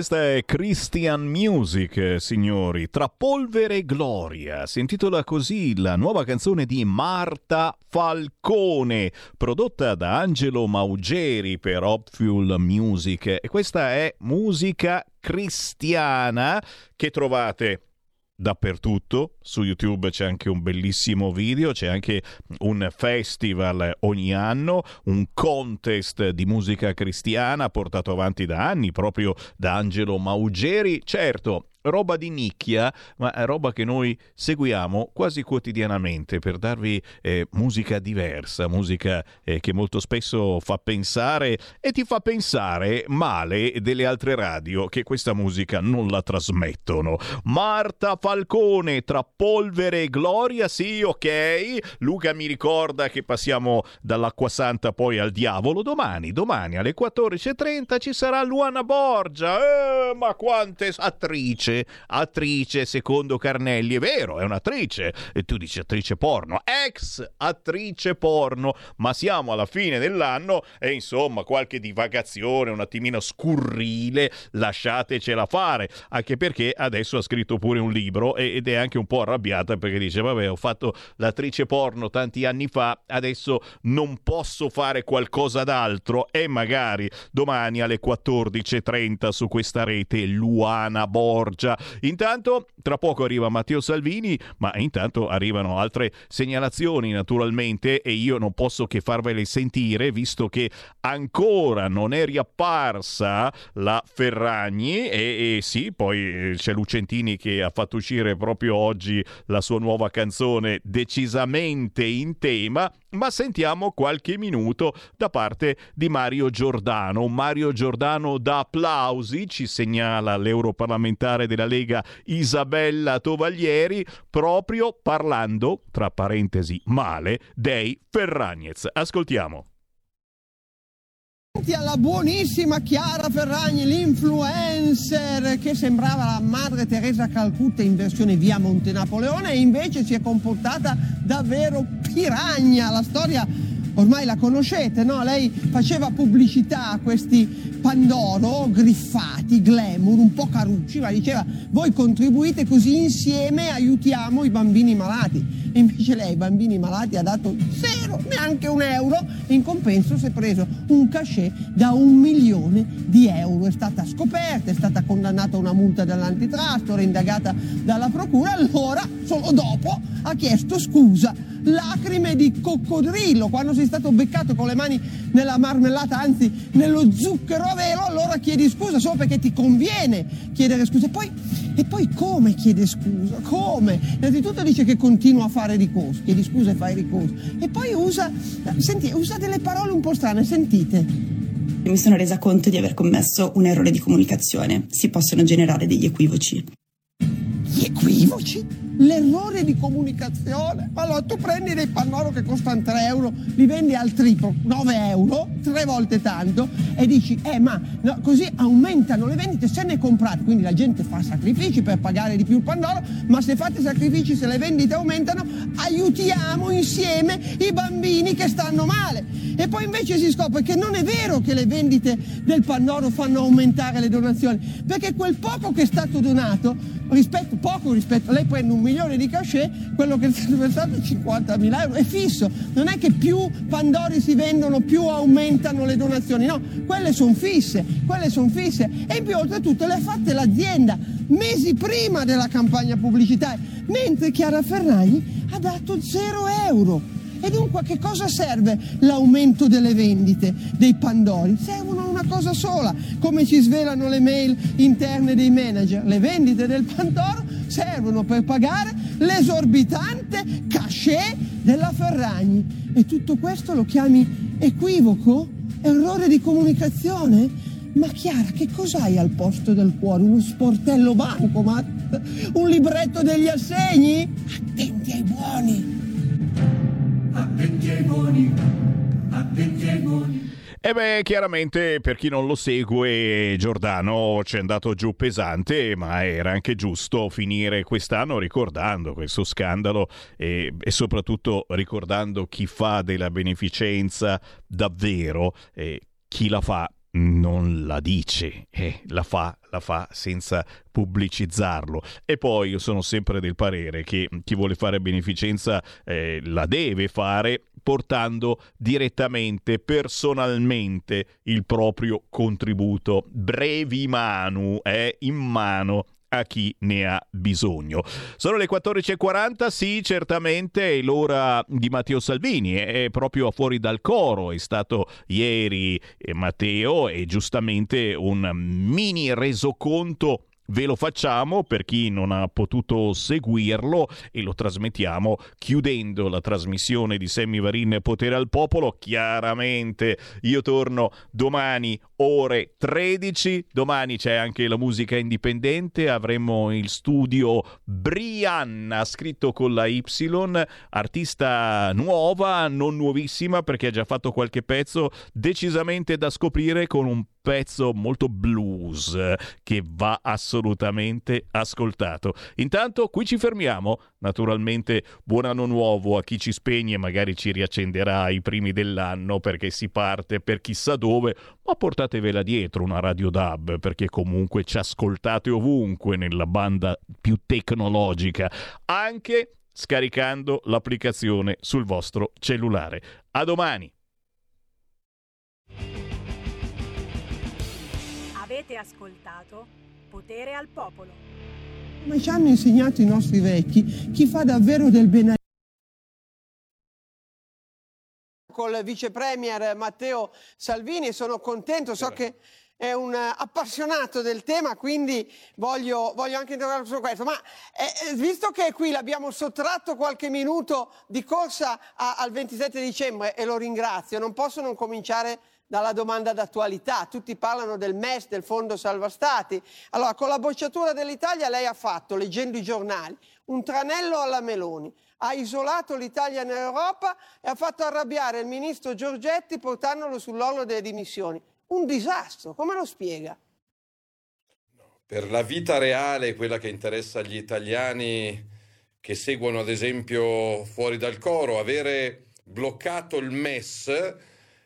Questa è Christian Music, signori, tra polvere e gloria. Si intitola così la nuova canzone di Marta Falcone, prodotta da Angelo Maugeri per Hopfuel Music. E questa è musica cristiana che trovate dappertutto. Su YouTube c'è anche un bellissimo video, c'è anche un festival ogni anno, un contest di musica cristiana portato avanti da anni proprio da Angelo Maugeri. Certo, roba di nicchia, ma roba che noi seguiamo quasi quotidianamente per darvi eh, musica diversa, musica eh, che molto spesso fa pensare e ti fa pensare male delle altre radio che questa musica non la trasmettono. Marta Falcone tra polvere e gloria, sì, ok. Luca mi ricorda che passiamo dall'acqua santa poi al diavolo domani, domani alle 14:30 ci sarà Luana Borgia. Eh, ma quante attrici attrice secondo Carnelli, è vero, è un'attrice, e tu dici attrice porno, ex attrice porno, ma siamo alla fine dell'anno e insomma qualche divagazione un attimino scurrile lasciatecela fare, anche perché adesso ha scritto pure un libro ed è anche un po' arrabbiata perché dice vabbè ho fatto l'attrice porno tanti anni fa, adesso non posso fare qualcosa d'altro. E magari domani alle 14.30 su questa rete Luana Borgia Intanto, tra poco arriva Matteo Salvini, ma intanto arrivano altre segnalazioni naturalmente e io non posso che farvele sentire visto che ancora non è riapparsa la Ferragni e, e sì, poi eh, c'è Lucentini che ha fatto uscire proprio oggi la sua nuova canzone decisamente in tema ma sentiamo qualche minuto da parte di Mario Giordano. Mario Giordano da applausi, ci segnala l'europarlamentare della Lega Isabella Tovaglieri, proprio parlando, tra parentesi, male, dei Ferragnez. Ascoltiamo alla buonissima Chiara Ferragni, l'influencer che sembrava la madre Teresa Calcutta in versione via Monte Napoleone e invece si è comportata davvero piragna. La storia ormai la conoscete, no? Lei faceva pubblicità a questi Pandoro griffati, glamour, un po' carucci, ma diceva voi contribuite così insieme aiutiamo i bambini malati. E invece lei ai bambini malati ha dato zero, neanche un euro e in compenso si è preso un cachet da un milione di euro. È stata scoperta, è stata condannata a una multa dall'antitrust, ora indagata dalla procura, allora solo dopo ha chiesto scusa. Lacrime di coccodrillo, quando sei stato beccato con le mani nella marmellata, anzi nello zucchero a velo, allora chiedi scusa solo perché ti conviene chiedere scusa. E poi, e poi come chiede scusa? Come? Innanzitutto dice che continua a fare ricorso, chiedi scusa e fai ricorso. E poi usa, senti, usa delle parole un po' strane, sentite. Mi sono resa conto di aver commesso un errore di comunicazione. Si possono generare degli equivoci. Gli equivoci? L'errore di comunicazione? Allora tu prendi dei pannoro che costano 3 euro, li vendi al triplo, 9 euro, tre volte tanto, e dici, eh ma no, così aumentano le vendite se ne comprate, quindi la gente fa sacrifici per pagare di più il pandoro, ma se fate sacrifici, se le vendite aumentano, aiutiamo insieme i bambini che stanno male. E poi invece si scopre che non è vero che le vendite del Pandoro fanno aumentare le donazioni, perché quel poco che è stato donato, rispetto, poco rispetto, lei prende un milione di cachet, quello che è stato versato è 50.000 euro, è fisso, non è che più Pandori si vendono, più aumentano le donazioni, no, quelle sono fisse, quelle sono fisse. E in più oltretutto le ha fatte l'azienda mesi prima della campagna pubblicitaria, mentre Chiara Ferragni ha dato 0 euro. E dunque a che cosa serve l'aumento delle vendite dei Pandori? Servono una cosa sola, come ci svelano le mail interne dei manager. Le vendite del Pandoro servono per pagare l'esorbitante cachet della Ferragni. E tutto questo lo chiami equivoco? Errore di comunicazione? Ma Chiara, che cos'hai al posto del cuore? Uno sportello bancomat? Un libretto degli assegni? Attenti ai buoni! Ai buoni. E beh, chiaramente per chi non lo segue, Giordano ci è andato giù pesante, ma era anche giusto finire quest'anno ricordando questo scandalo e, e soprattutto ricordando chi fa della beneficenza davvero e chi la fa non la dice, eh, la fa, la fa senza pubblicizzarlo. E poi io sono sempre del parere che chi vuole fare beneficenza eh, la deve fare portando direttamente, personalmente il proprio contributo. Brevi manu, eh, in mano a chi ne ha bisogno. Sono le 14.40, sì, certamente è l'ora di Matteo Salvini, è proprio fuori dal coro, è stato ieri eh, Matteo e giustamente un mini resoconto Ve lo facciamo per chi non ha potuto seguirlo e lo trasmettiamo chiudendo la trasmissione di Sammy Varin Potere al Popolo. Chiaramente io torno domani ore 13. Domani c'è anche la musica indipendente. Avremo il studio Brianna, scritto con la Y, artista nuova, non nuovissima perché ha già fatto qualche pezzo decisamente da scoprire con un pezzo molto blues che va assolutamente ascoltato. Intanto qui ci fermiamo. Naturalmente buon anno nuovo a chi ci spegne, magari ci riaccenderà ai primi dell'anno perché si parte per chissà dove, ma portatevela dietro una radio DAB perché comunque ci ascoltate ovunque nella banda più tecnologica, anche scaricando l'applicazione sul vostro cellulare. A domani! Avete ascoltato Potere al Popolo. Come ci hanno insegnato i nostri vecchi, chi fa davvero del bene col vice premier Matteo Salvini e sono contento, so che è un appassionato del tema, quindi voglio, voglio anche interrogarlo su questo. Ma eh, eh, visto che qui l'abbiamo sottratto qualche minuto di corsa a- al 27 dicembre e lo ringrazio, non posso non cominciare dalla domanda d'attualità. Tutti parlano del MES, del Fondo Salva Stati. Allora, con la bocciatura dell'Italia lei ha fatto, leggendo i giornali, un tranello alla Meloni. Ha isolato l'Italia in Europa e ha fatto arrabbiare il ministro Giorgetti portandolo sull'orlo delle dimissioni. Un disastro, come lo spiega? Per la vita reale, quella che interessa gli italiani che seguono ad esempio fuori dal coro, avere bloccato il MES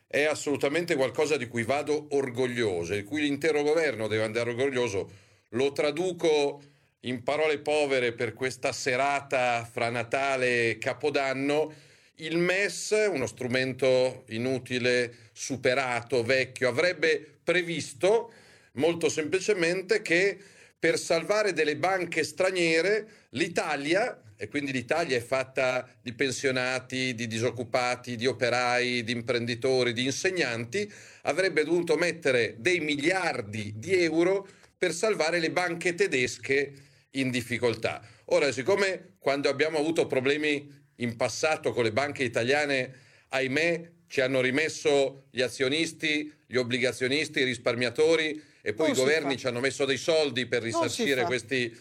è assolutamente qualcosa di cui vado orgoglioso, di cui l'intero governo deve andare orgoglioso. Lo traduco in parole povere per questa serata fra Natale e Capodanno. Il MES, uno strumento inutile, superato, vecchio, avrebbe previsto molto semplicemente che per salvare delle banche straniere l'Italia, e quindi l'Italia è fatta di pensionati, di disoccupati, di operai, di imprenditori, di insegnanti, avrebbe dovuto mettere dei miliardi di euro per salvare le banche tedesche in difficoltà. Ora, siccome quando abbiamo avuto problemi in passato con le banche italiane, ahimè, ci hanno rimesso gli azionisti, gli obbligazionisti, i risparmiatori e poi Non i governi ci hanno messo dei soldi per risarcire questi...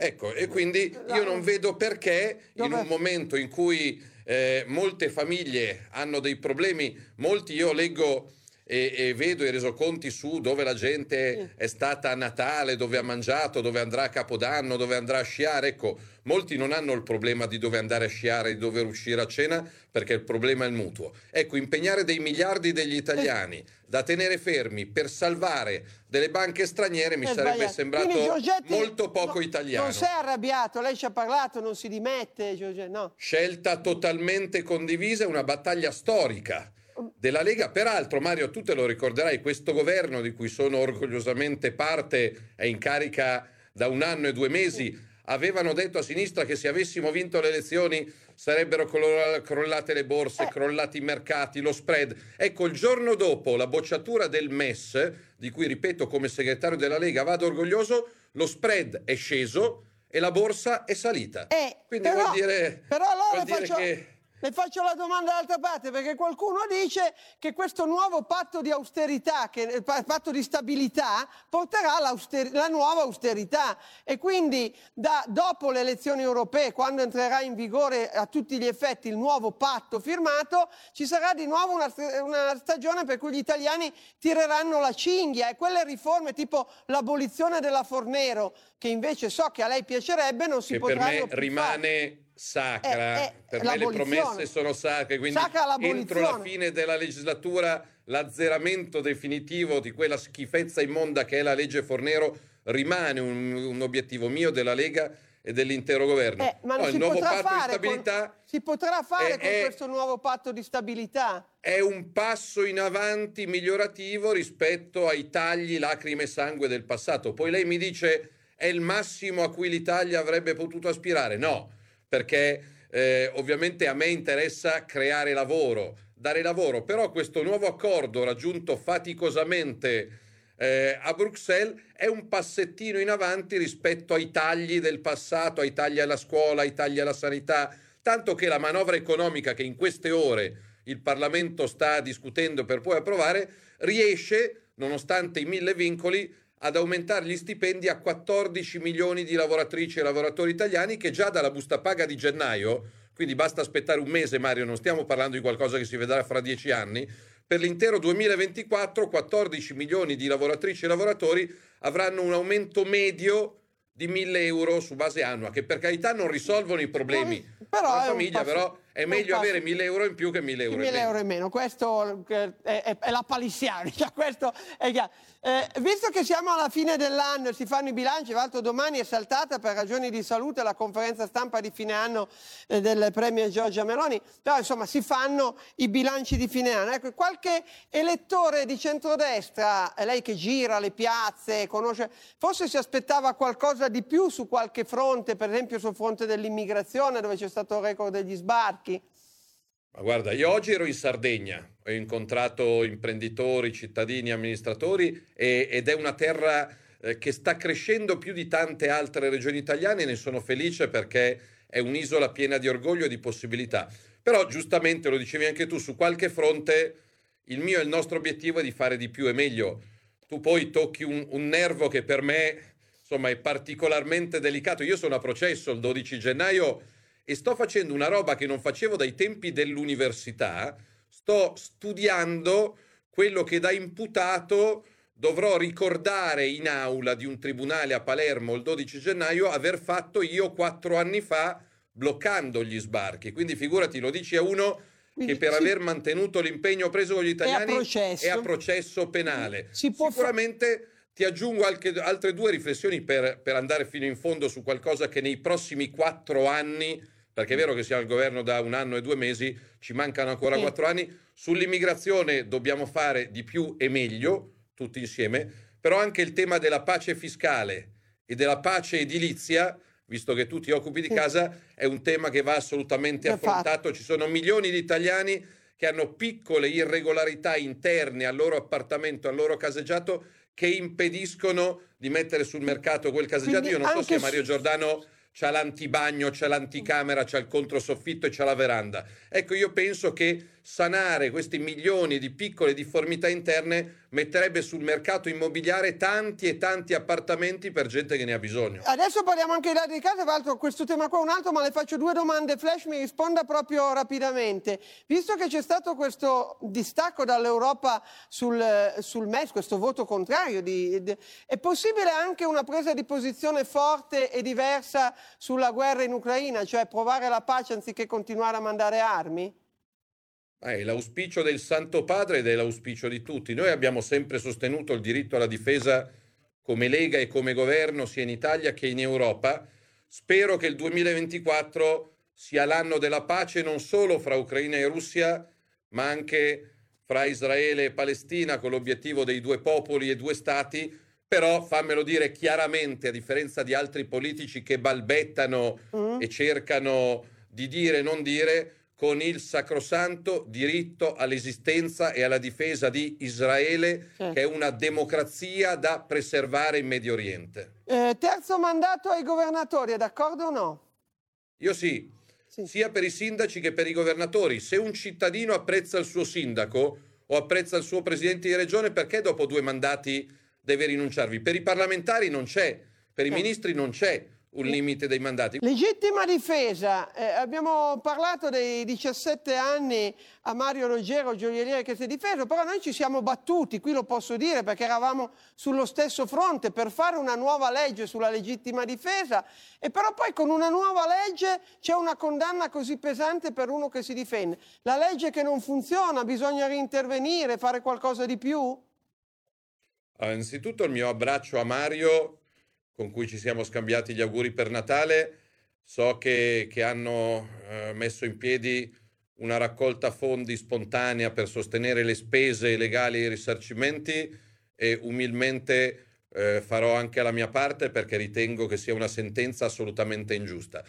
Ecco, e quindi io non vedo perché in un momento in cui eh, molte famiglie hanno dei problemi, molti io leggo e, e vedo i resoconti su dove la gente è stata a Natale, dove ha mangiato, dove andrà a Capodanno, dove andrà a sciare, ecco, molti non hanno il problema di dove andare a sciare, di dover uscire a cena, perché il problema è il mutuo. Ecco, impegnare dei miliardi degli italiani da tenere fermi per salvare delle banche straniere mi È sarebbe sembrato Quindi Giorgetti molto poco no- italiano. Non è arrabbiato, lei ci ha parlato, non si dimette, Giorgetti, no. Scelta totalmente condivisa, una battaglia storica della Lega. Peraltro, Mario, tu te lo ricorderai, questo governo di cui sono orgogliosamente parte è in carica da un anno e due mesi. Avevano detto a sinistra che se avessimo vinto le elezioni sarebbero crollate le borse, crollati i mercati, lo spread. Ecco, il giorno dopo la bocciatura del MES, di cui ripeto come segretario della Lega vado orgoglioso, lo spread è sceso e la borsa è salita. Quindi Eh, però- vuol dire, Però allora vuol dire faccio, che... le faccio la domanda dall'altra parte, perché qualcuno dice che questo nuovo patto di austerità, che, il pa- patto di stabilità, porterà la nuova austerità. E quindi da- dopo le elezioni europee, quando entrerà in vigore a tutti gli effetti il nuovo patto firmato, ci sarà di nuovo una, una stagione per cui gli italiani tireranno la cinghia e quelle riforme tipo l'abolizione della Fornero, che invece so che a lei piacerebbe, non si che per potranno me più fare. Sacra, Eh, eh, per me le promesse sono sacre, quindi Sacra entro la fine della legislatura l'azzeramento definitivo di quella schifezza immonda che è la legge Fornero rimane un, un obiettivo mio della Lega e dell'intero governo. Eh, ma No, non il si nuovo potrà patto di stabilità con, si potrà fare è- con è- questo nuovo patto di stabilità? è un passo in avanti migliorativo rispetto ai tagli, lacrime e sangue del passato. Poi lei mi dice è il massimo a cui l'Italia avrebbe potuto aspirare? No, perché eh, ovviamente a me interessa creare lavoro, dare lavoro, però questo nuovo accordo raggiunto faticosamente eh, a Bruxelles è un passettino in avanti rispetto ai tagli del passato, ai tagli alla scuola, ai tagli alla sanità, tanto che la manovra economica che in queste ore il Parlamento sta discutendo per poi approvare riesce, nonostante i mille vincoli, ad aumentare gli stipendi a 14 milioni di lavoratrici e lavoratori italiani che già dalla busta paga di gennaio, quindi basta aspettare un mese Mario, non stiamo parlando di qualcosa che si vedrà fra dieci anni, per l'intero 2024 14 milioni di lavoratrici e lavoratori avranno un aumento medio di 1000 euro su base annua, che per carità non risolvono i problemi Però della è famiglia, passo- però è è meglio passo- avere 1000 euro in più che 1000 euro in 1000 meno. euro in meno, questo eh, è, è- è la palissiana, cioè questo è chiaro. Eh, visto che siamo alla fine dell'anno e si fanno i bilanci, tra l'altro domani è saltata per ragioni di salute la conferenza stampa di fine anno eh, del Premier Giorgia Meloni, però insomma si fanno i bilanci di fine anno. Ecco, qualche elettore di centrodestra, lei che gira le piazze, conosce, forse si aspettava qualcosa di più su qualche fronte, per esempio sul fronte dell'immigrazione dove c'è stato il record degli sbarchi. Guarda, io oggi ero in Sardegna, ho incontrato imprenditori, cittadini, amministratori e- ed è una terra eh, che sta crescendo più di tante altre regioni italiane e ne sono felice perché è un'isola piena di orgoglio e di possibilità. Però giustamente lo dicevi anche tu, su qualche fronte il mio e il nostro obiettivo è di fare di più e meglio. Tu poi tocchi un, un nervo che per me insomma è particolarmente delicato. Io sono a processo il 12 gennaio e sto facendo una roba che non facevo dai tempi dell'università. Sto studiando quello che da imputato dovrò ricordare in aula di un tribunale a Palermo il 12 gennaio aver fatto io quattro anni fa bloccando gli sbarchi. Quindi figurati, lo dici a uno che per sì. aver mantenuto l'impegno preso con gli italiani processo. è a processo penale. Sicuramente ti aggiungo anche altre due riflessioni per, per andare fino in fondo su qualcosa che nei prossimi quattro anni, perché è vero che siamo al governo da un anno e due mesi, ci mancano ancora Sì. quattro anni, sull'immigrazione dobbiamo fare di più e meglio, tutti insieme, però anche il tema della pace fiscale e della pace edilizia, visto che tu ti occupi di casa, è un tema che va assolutamente affrontato. Ci sono milioni di italiani che hanno piccole irregolarità interne al loro appartamento, al loro caseggiato, che impediscono di mettere sul mercato quel caseggiato. Quindi Io non so se Mario Giordano c'ha l'antibagno, c'ha l'anticamera, c'ha il controsoffitto e c'ha la veranda. Ecco, io penso che sanare questi milioni di piccole difformità interne metterebbe sul mercato immobiliare tanti e tanti appartamenti per gente che ne ha bisogno. Adesso parliamo anche di casa, tra l'altro questo tema qua è un altro, ma le faccio due domande flash, mi risponda proprio rapidamente. Visto che c'è stato questo distacco dall'Europa sul, sul MES, questo voto contrario, di, di- è possibile anche una presa di posizione forte e diversa sulla guerra in Ucraina, cioè provare la pace anziché continuare a mandare armi? Eh, È l'auspicio del Santo Padre ed è l'auspicio di tutti. Noi abbiamo sempre sostenuto il diritto alla difesa come Lega e come governo sia in Italia che in Europa. Spero che il 2024 sia l'anno della pace non solo fra Ucraina e Russia, ma anche fra Israele e Palestina con l'obiettivo dei due popoli e due stati. Però fammelo dire chiaramente, a differenza di altri politici che balbettano e cercano di dire e non dire, con il sacrosanto diritto all'esistenza e alla difesa di Israele, Certo. che è una democrazia da preservare in Medio Oriente. Eh, terzo mandato ai governatori, è d'accordo o no? Io sì, sia per i sindaci che per i governatori. Se un cittadino apprezza il suo sindaco o apprezza il suo presidente di regione, perché dopo due mandati deve rinunciarvi? Per i parlamentari non c'è, per i ministri non c'è un limite dei mandati. Legittima difesa, eh, abbiamo parlato dei 17 anni a Mario Ruggero, gioielliere che si è difeso, però noi ci siamo battuti, qui lo posso dire perché eravamo sullo stesso fronte per fare una nuova legge sulla legittima difesa e però poi con una nuova legge c'è una condanna così pesante per uno che si difende. La legge che non funziona, bisogna rintervenire, fare qualcosa di più? Allora, innanzitutto il mio abbraccio a Mario, con cui ci siamo scambiati gli auguri per Natale. So che, che hanno eh, messo in piedi una raccolta fondi spontanea per sostenere le spese legali e i risarcimenti e umilmente eh, farò anche la mia parte perché ritengo che sia una sentenza assolutamente ingiusta.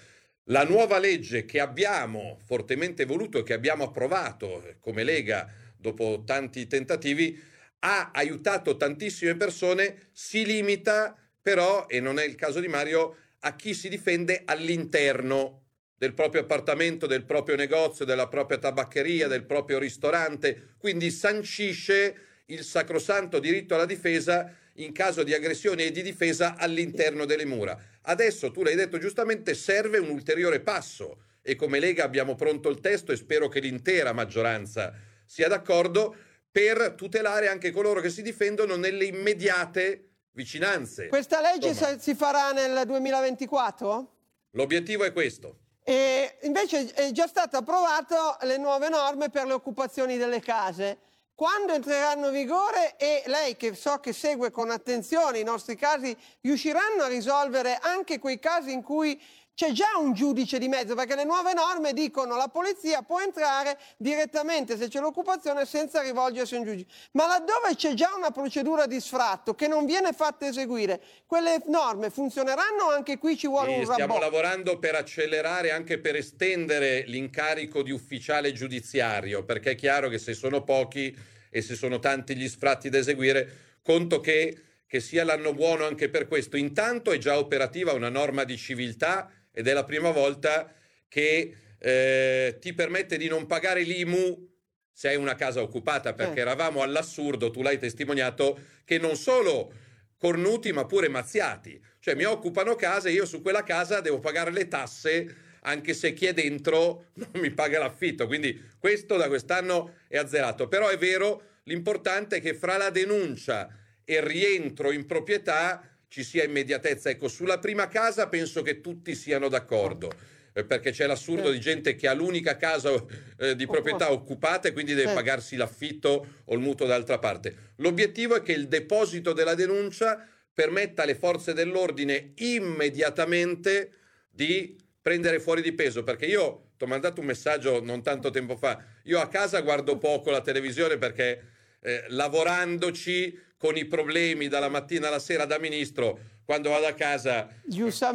La nuova legge che abbiamo fortemente voluto e che abbiamo approvato come Lega dopo tanti tentativi ha aiutato tantissime persone, si limita però, e non è il caso di Mario, a chi si difende all'interno del proprio appartamento, del proprio negozio, della propria tabaccheria, del proprio ristorante, quindi sancisce il sacrosanto diritto alla difesa in caso di aggressione e di difesa all'interno delle mura. Adesso, tu l'hai detto giustamente, serve un ulteriore passo e come Lega abbiamo pronto il testo e spero che l'intera maggioranza sia d'accordo per tutelare anche coloro che si difendono nelle immediate vicinanze. Questa legge Insomma, si farà nel 2024? l'obiettivo è questo. E invece è già stato approvato le nuove norme per le occupazioni delle case. Quando entreranno in vigore e lei che so che segue con attenzione i nostri casi, riusciranno a risolvere anche quei casi in cui c'è già un giudice di mezzo, perché le nuove norme dicono la polizia può entrare direttamente se c'è l'occupazione senza rivolgersi a un giudice. Ma laddove c'è già una procedura di sfratto che non viene fatta eseguire, quelle norme funzioneranno o anche qui ci vuole Sì, un stiamo rabot? lavorando per accelerare, anche per estendere l'incarico di ufficiale giudiziario, perché è chiaro che se sono pochi e se sono tanti gli sfratti da eseguire, conto che, che sia l'anno buono anche per questo. Intanto è già operativa una norma di civiltà ed è la prima volta che eh, ti permette di non pagare l'IMU se hai una casa occupata, perché Eh. eravamo all'assurdo, tu l'hai testimoniato, che non solo cornuti ma pure mazziati. Cioè mi occupano casa e io su quella casa devo pagare le tasse anche se chi è dentro non mi paga l'affitto. Quindi questo da quest'anno è azzerato. Però è vero, l'importante è che fra la denuncia e il rientro in proprietà ci sia immediatezza. Ecco, sulla prima casa penso che tutti siano d'accordo. eh, Perché c'è l'assurdo di gente che ha l'unica casa eh, di proprietà occupata e quindi deve Certo. pagarsi l'affitto o il mutuo d'altra parte. L'obiettivo è che il deposito della denuncia permetta alle forze dell'ordine immediatamente di prendere fuori di peso. Perché io ti ho mandato un messaggio non tanto tempo fa. Io a casa guardo poco la televisione perché eh, lavorandoci con i problemi dalla mattina alla sera da ministro, quando vado a casa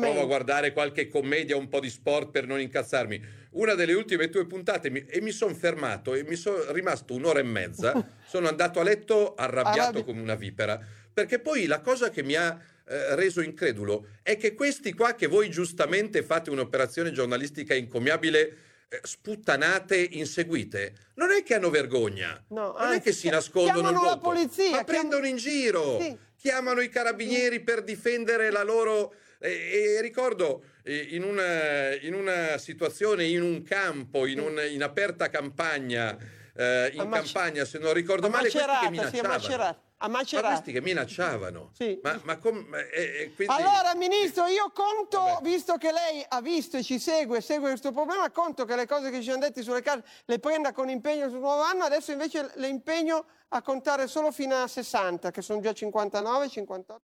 provo a guardare qualche commedia, un po' di sport per non incazzarmi. Una delle ultime tue puntate mi- e mi sono fermato e mi sono rimasto un'ora e mezza, sono andato a letto arrabbiato Arrabbi- come una vipera, perché poi la cosa che mi ha eh, reso incredulo è che questi qua che voi giustamente fate un'operazione giornalistica incommiabile eh, sputtanate inseguite, non è che hanno vergogna, No, non è anzi, che si nascondono il chiamano la volto, polizia, ma chiam- prendono in giro, Sì. chiamano i carabinieri per difendere la loro... E, e ricordo eh, in una, in una situazione, in un campo, in, un- in aperta campagna, eh, in A Mace- campagna, se non ricordo male, questi che Macerata, sì, a minacciavano. Macerata. Ma Macerata. questi che minacciavano. Ma, ma com- eh, eh, quindi- Allora, Ministro, io conto, visto che lei ha visto e ci segue, segue questo problema, conto che le cose che ci hanno detti sulle carte le prenda con impegno sul nuovo anno, adesso invece le impegno a contare solo fino a 60, che sono già 59, 58.